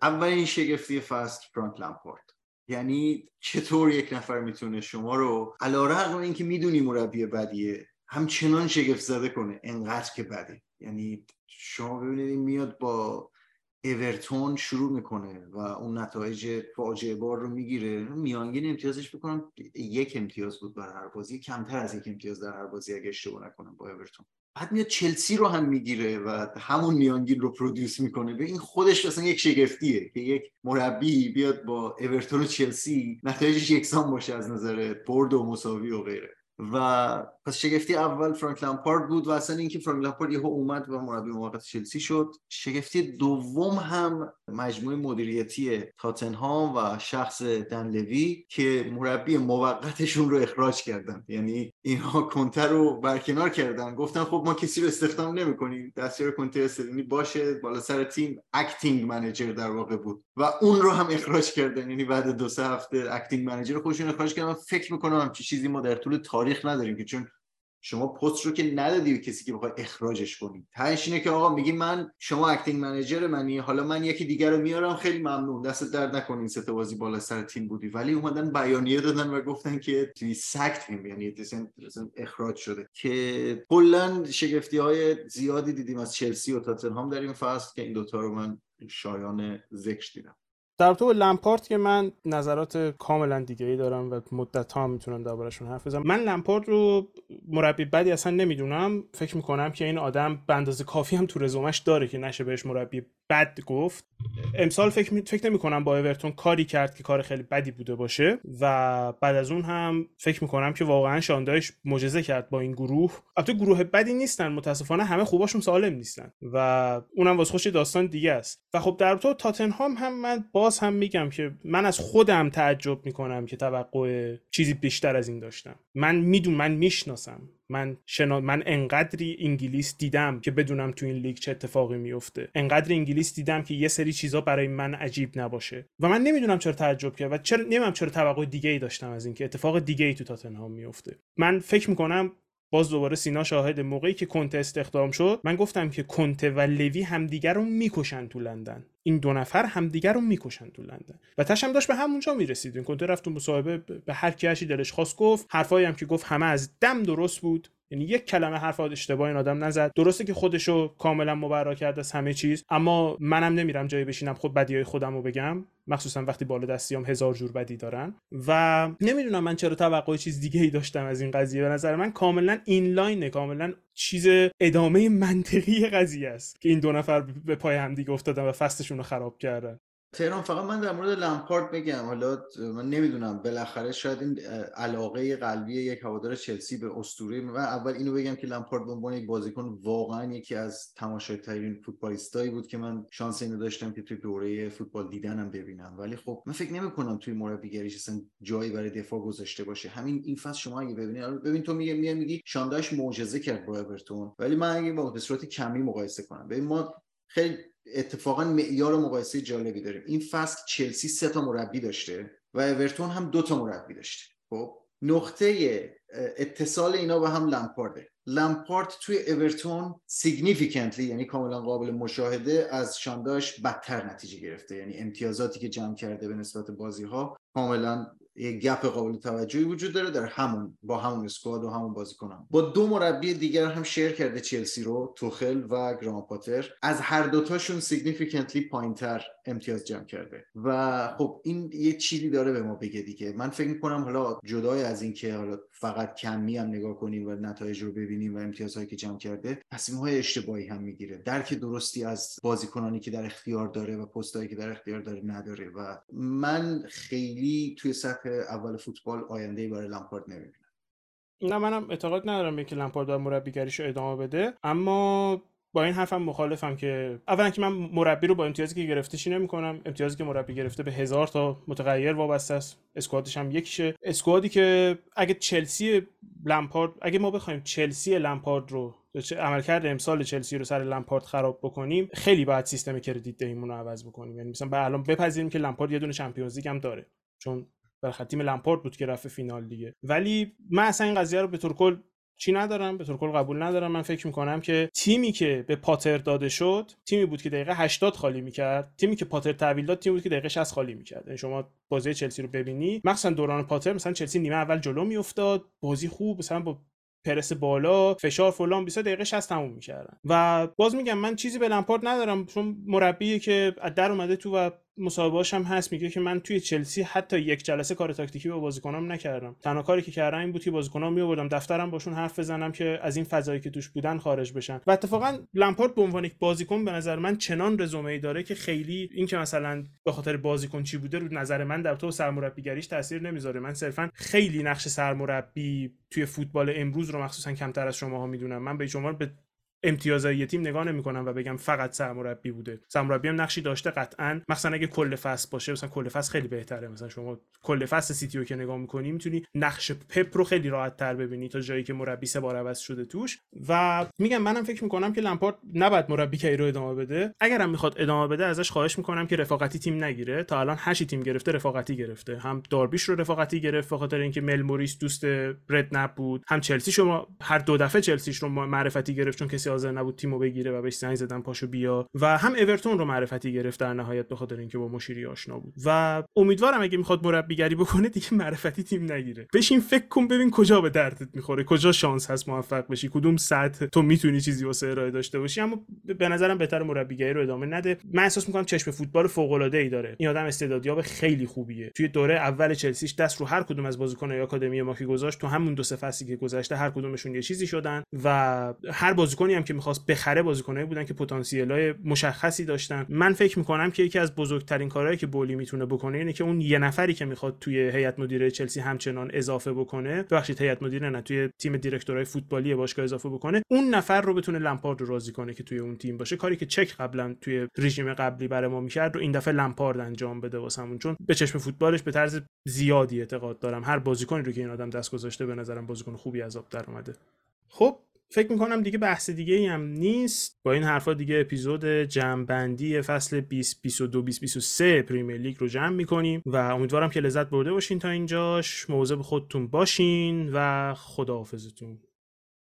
اولین شگفتی فست فرانک لمپارد. یعنی چطور یک نفر می‌تونه شما رو علا رقم اینکه می‌دونی مربی بدیه همچنان شگفت زده کنه انقدر که بده یعنی شما ببینید میاد با اورتون شروع می‌کنه و اون نتایج فاجعه بار رو می‌گیره. میانگین امتیازش بکنم یک امتیاز بود بر هر بازی. کمتر از یک امتیاز در هر بازی اگه اشتباه نکنم با اورتون. بعد میاد چلسی رو هم می‌گیره و همون میانگین رو پرودوس می‌کنه. به این خودش مثلا یک شگفتیه که یک مربی بیاد با اورتون و چلسی نتایجش یکسان باشه از نظر برد و مساوی و غیره. و پس شگفتی اول فرانک لامپارد بود و اصلا اینکه فرانک لامپارد یهو اومد و مربی موقت چلسی شد. شگفتی دوم هم مجموعه مدیریتی تاتنهام و شخص دنلوی که مربی موقتشون رو اخراج کردن. یعنی اینها کنتر رو برکنار کردن. گفتن خب ما کسی رو استخدام نمی‌کنیم. دستیار کنته استلینی باشه بالا سر تیم. acting manager در واقع بود. و اون رو هم اخراج کردن. یعنی بعد دو سه هفته acting manager خودشون اخراج کردن. فکر می‌کنم چه چیزی ما در طول تاریخ نداریم که چون شما پست رو که ندادی به کسی که بخوای اخراجش کنی. تهش اینه که آقا میگی من شما acting manager منی حالا من یکی دیگر رو میارم خیلی ممنون. دست درد نکنین سه بازی بالا سر تیم بودی. ولی اومدن بیانیه دادن و گفتن که توی sacked هم یعنی اخراج شده. که کلا شگفتی های زیادی دیدیم از چلسی و تاتنهام در این فصل که این دوتا رو من شایان ذکر دیدم. در تو لمپارت که من نظرات کاملا دیگه ای دارم و مدت ها می‌تونم دربارشون حرف بزنم. من لمپارت رو مربی بدی اصلا نمی‌دونم. فکر می‌کنم که این آدم به اندازه کافی هم تو رزومش داره که نشه بهش مربی بد گفت. امسال فکر می... فکر نمی کنم با اورتون کاری کرد که کار خیلی بدی بوده باشه و بعد از اون هم فکر می‌کنم که واقعا شاندایش معجزه کرد با این گروه. البته گروه بدی نیستن متاسفانه همه خوباشون سالم نیستن و اونم واسه خوش داستان دیگه است. و خب در تو تاتنهام هم من باز هم میگم که من از خودم تعجب می‌کنم که توقع چیزی بیشتر از این داشتم. من میدون من می‌شناسم. من شنا... من انقدری انگلیس دیدم که بدونم تو این لیگ چه اتفاقی میفته انقدر انگلیس دیدم که یه سری چیزا برای من عجیب نباشه. و من نمی‌دونم چرا تعجب کرد و چرا نمی‌دونم چرا توقع دیگه ای داشتم از اینکه اتفاق دیگه ای تو تاتنهام میفته من فکر می‌کنم باز دوباره سینا شاهد موقعی که کنته استخدام شد من گفتم که کنته و لوی همدیگر رو می‌کشن تو لندن. این دو نفر همدیگر رو می‌کشن تو لندن. و تشم داشت به همونجا می‌رسید. این کنته رفت تو مصاحبه به هر کی دلش خواست گفت. حرفایی هم که گفت همه از دم درست بود. یعنی یک کلمه حرف اشتباه این آدم نزد. درسته که خودشو کاملا مبرا کرد از همه چیز اما منم نمیرم جایی بشینم خود بدیای خودم رو بگم. مخصوصا وقتی بالا دستیام هزار جور بدی دارن. و نمی‌دونم من چرا توقع چیز دیگه ای داشتم از این قضیه. به نظر من کاملا این لاینه کاملا چیز ادامه منطقی قضیه است که این دو نفر به پای همدیگه افتادن و فستشون رو خراب کردن. تهران فقط من در مورد لمپارد بگم حالا من نمی‌دونم بالاخره شاید این علاقه قلبی یک هوادار چلسی به اسطوره. و اول اینو بگم که لمپارد به عنوان یک بازیکن واقعا یکی از ترین فوتبالیستایی بود که من شانس اینو داشتم که توی دوره فوتبال دیدنم ببینم. ولی خب من فکر نمی کنم توی مربیگریش اصلا جایی برای دفاع گذاشته باشه. همین این فصل شما اگه ببینید ببین تو میگه میگه میگی شانداش معجزه کرد با اورتون. ولی من اگه با به صورت کمی مقایسه کنم ببین ما خیلی اتفاقا معیار مقایسه جالبی داریم. این فصل چلسی سه تا مربی داشته و اورتون هم دو تا مربی داشته. خب نقطه اتصال اینا به هم لمپارده. لمپارد توی اورتون significantly یعنی کاملا قابل مشاهده از شان دایش بدتر نتیجه گرفته. یعنی امتیازاتی که جمع کرده به نسبت بازی ها کاملا یه gap قابل توجهی وجود داره در همون با همون squad و همون بازیکنان. با دو مربی دیگر هم share کرده چلسی رو توخل و گراهام پاتر. از هر دوتاشون significantly پایینتر امتیاز جمع کرده. و خب این یه چیزی داره به ما بگه دیگه. من فکر می‌کنم حالا جدای از اینکه حالا فقط کمی هم نگاه کنیم و نتایج رو ببینیم و امتیازهایی که جمع کرده تصمیم های اشتباهی هم می‌گیره. درک درستی از بازیکنانی که در اختیار داره و پستایی که در اختیار داره نداره. و من خیلی توی سطح اول فوتبال آینده برای لامپارد نمی‌بینم. نه منم اعتقاد ندارم که لامپارد باید مربیگریش ادامه بده. اما با این حرفم مخالفم که اولا که من مربی رو با امتیازی که گرفته چی نمی‌کنم؟ امتیازی که مربی گرفته به هزار تا متغیر وابسته است. اسکوادش هم یکیشه. اسکوادی که اگه چلسی لمپارد اگه ما بخوایم چلسی لمپارد رو عملکرد امسال چلسی رو سر لمپارد خراب بکنیم خیلی باید سیستم کردیت دهیمون رو عوض بکنیم. یعنی مثلا به الان بپذیریم که لمپارد یه دونه چمپیونز هم داره. چون بالاخره تیم لمپارد بود که رفت فینال دیگه. ولی من اصلا این قضیه رو به طور کل چی ندارم؟ به طور کل قبول ندارم. من فکر می‌کنم که تیمی که به پاتر داده شد تیمی بود که دقیقه 80 خالی می‌کرد. تیمی که پاتر تحویل داد تیمی بود که دقیقه 60 خالی می‌کرد. یعنی شما بازی چلسی رو ببینی مخصوصا دوران پاتر مثلا چلسی نیمه اول جلو میافتاد بازی خوب مثلا با پرس بالا فشار فلان 20 دقیقه 60 تموم می‌کردن. و باز میگم من چیزی به لمپارد ندارم چون مربی که در اومده تو و مصاحبهاش هم هست میگه که من توی چلسی حتی یک جلسه کار تاکتیکی با بازیکنام نکردم. تنها کاری که کردم این بود که بازیکنام میآوردم دفترم باشون حرف بزنم که از این فضایی که توش بودن خارج بشن. و اتفاقا لمپارد به عنوان یک بازیکن به نظر من چنان رزومه ای داره که خیلی این که مثلا به خاطر بازیکن چی بوده رو نظر من در تو سرمربیگریش تاثیر نمی‌ذاره. من صرفا خیلی نقش سرمربی توی فوتبال امروز رو مخصوصا کمتر از شماها می‌دونم. من به شما به امتیازهای تیم نگاه نمی‌کنم و بگم فقط سرمربی بوده. سرمربی هم نقشی داشته قطعا. مثلا اگه کل فصل باشه مثلا کل فصل خیلی بهتره. مثلا شما کل فصل سیتی رو که نگاه می‌کنی می‌تونی نقش پپ رو خیلی راحت تر ببینی تا جایی که مربی سه بار عوض شده توش. و میگم منم فکر می‌کنم که لمپارد نباید مربی کی رو ادامه بده. اگرم می‌خواد ادامه بده ازش خواهش می‌کنم که رفاقتی تیم نگیره. تا الان 8 تیم گرفته رفاقتی گرفته. هم داربیش رو رفاقتی گرفت به خاطر اینکه مل موریس دوست رد بود هم چلسی شما هر دو دفعه چلسیش رو معرفتی گرفت چون کسی حاضر نبود تیمو بگیره و بهش زنگ زدن پاشو بیا. و هم اورتون رو معرفتی گرفت در نهایت به خاطر اینکه با مشیری آشنا بود. و امیدوارم اگه می‌خواد مربیگری بکنه دیگه معرفتی تیم نگیره. بشین فکر کن ببین کجا به دردت می‌خوره. کجا شانس هست موفق بشی. کدوم سطح تو می‌تونی چیزی واسه ارائه داشته باشی. اما به نظرم بهتر مربیگری رو ادامه نده. من احساس می‌کنم چشم فوتبال فوق العاده ای داره. این آدم استعدادیاب خیلی خوبیه. توی دوره اول چلسیش دست رو هر کدوم از بازیکن‌های آکادمی ما که گذاشت. تو همون دو سه فصلی که گذشته هر کدومشون یه چیزی شدن و هر بازیکنی هم که می‌خواست بخره بازیکنایی بودن که پتانسیل های مشخصی داشتن. من فکر می‌کنم که یکی از بزرگترین کارهایی که بولی می‌تونه بکنه اینه که اون یه نفری که می‌خواد توی هیئت مدیره چلسی همچنان اضافه بکنه ببخشید هیئت مدیره نه توی تیم دیرکتورهای فوتبالی باشگاه اضافه بکنه اون نفر رو بتونه لمپارد رو راضی کنه که توی اون تیم باشه. کاری که چک قبلا توی رژیم قبلی برای ما می‌کرد رو این دفعه لمپارد انجام بده واسمون. چون به چشم فوتبالش به طرز زیادی اعتقاد دارم. هر بازیکنی رو که این آدم دست گذاشته به نظرم بازیکن خوبی آب در اومده. خب فکر می‌کنم دیگه بحث دیگه ای هم نیست. با این حرفا دیگه اپیزود جمعبندی فصل 2022 2023 پریمیر لیگ رو جمع می‌کنیم و امیدوارم که لذت برده باشین تا اینجاش. مواظب خودتون باشین و خداحافظتون.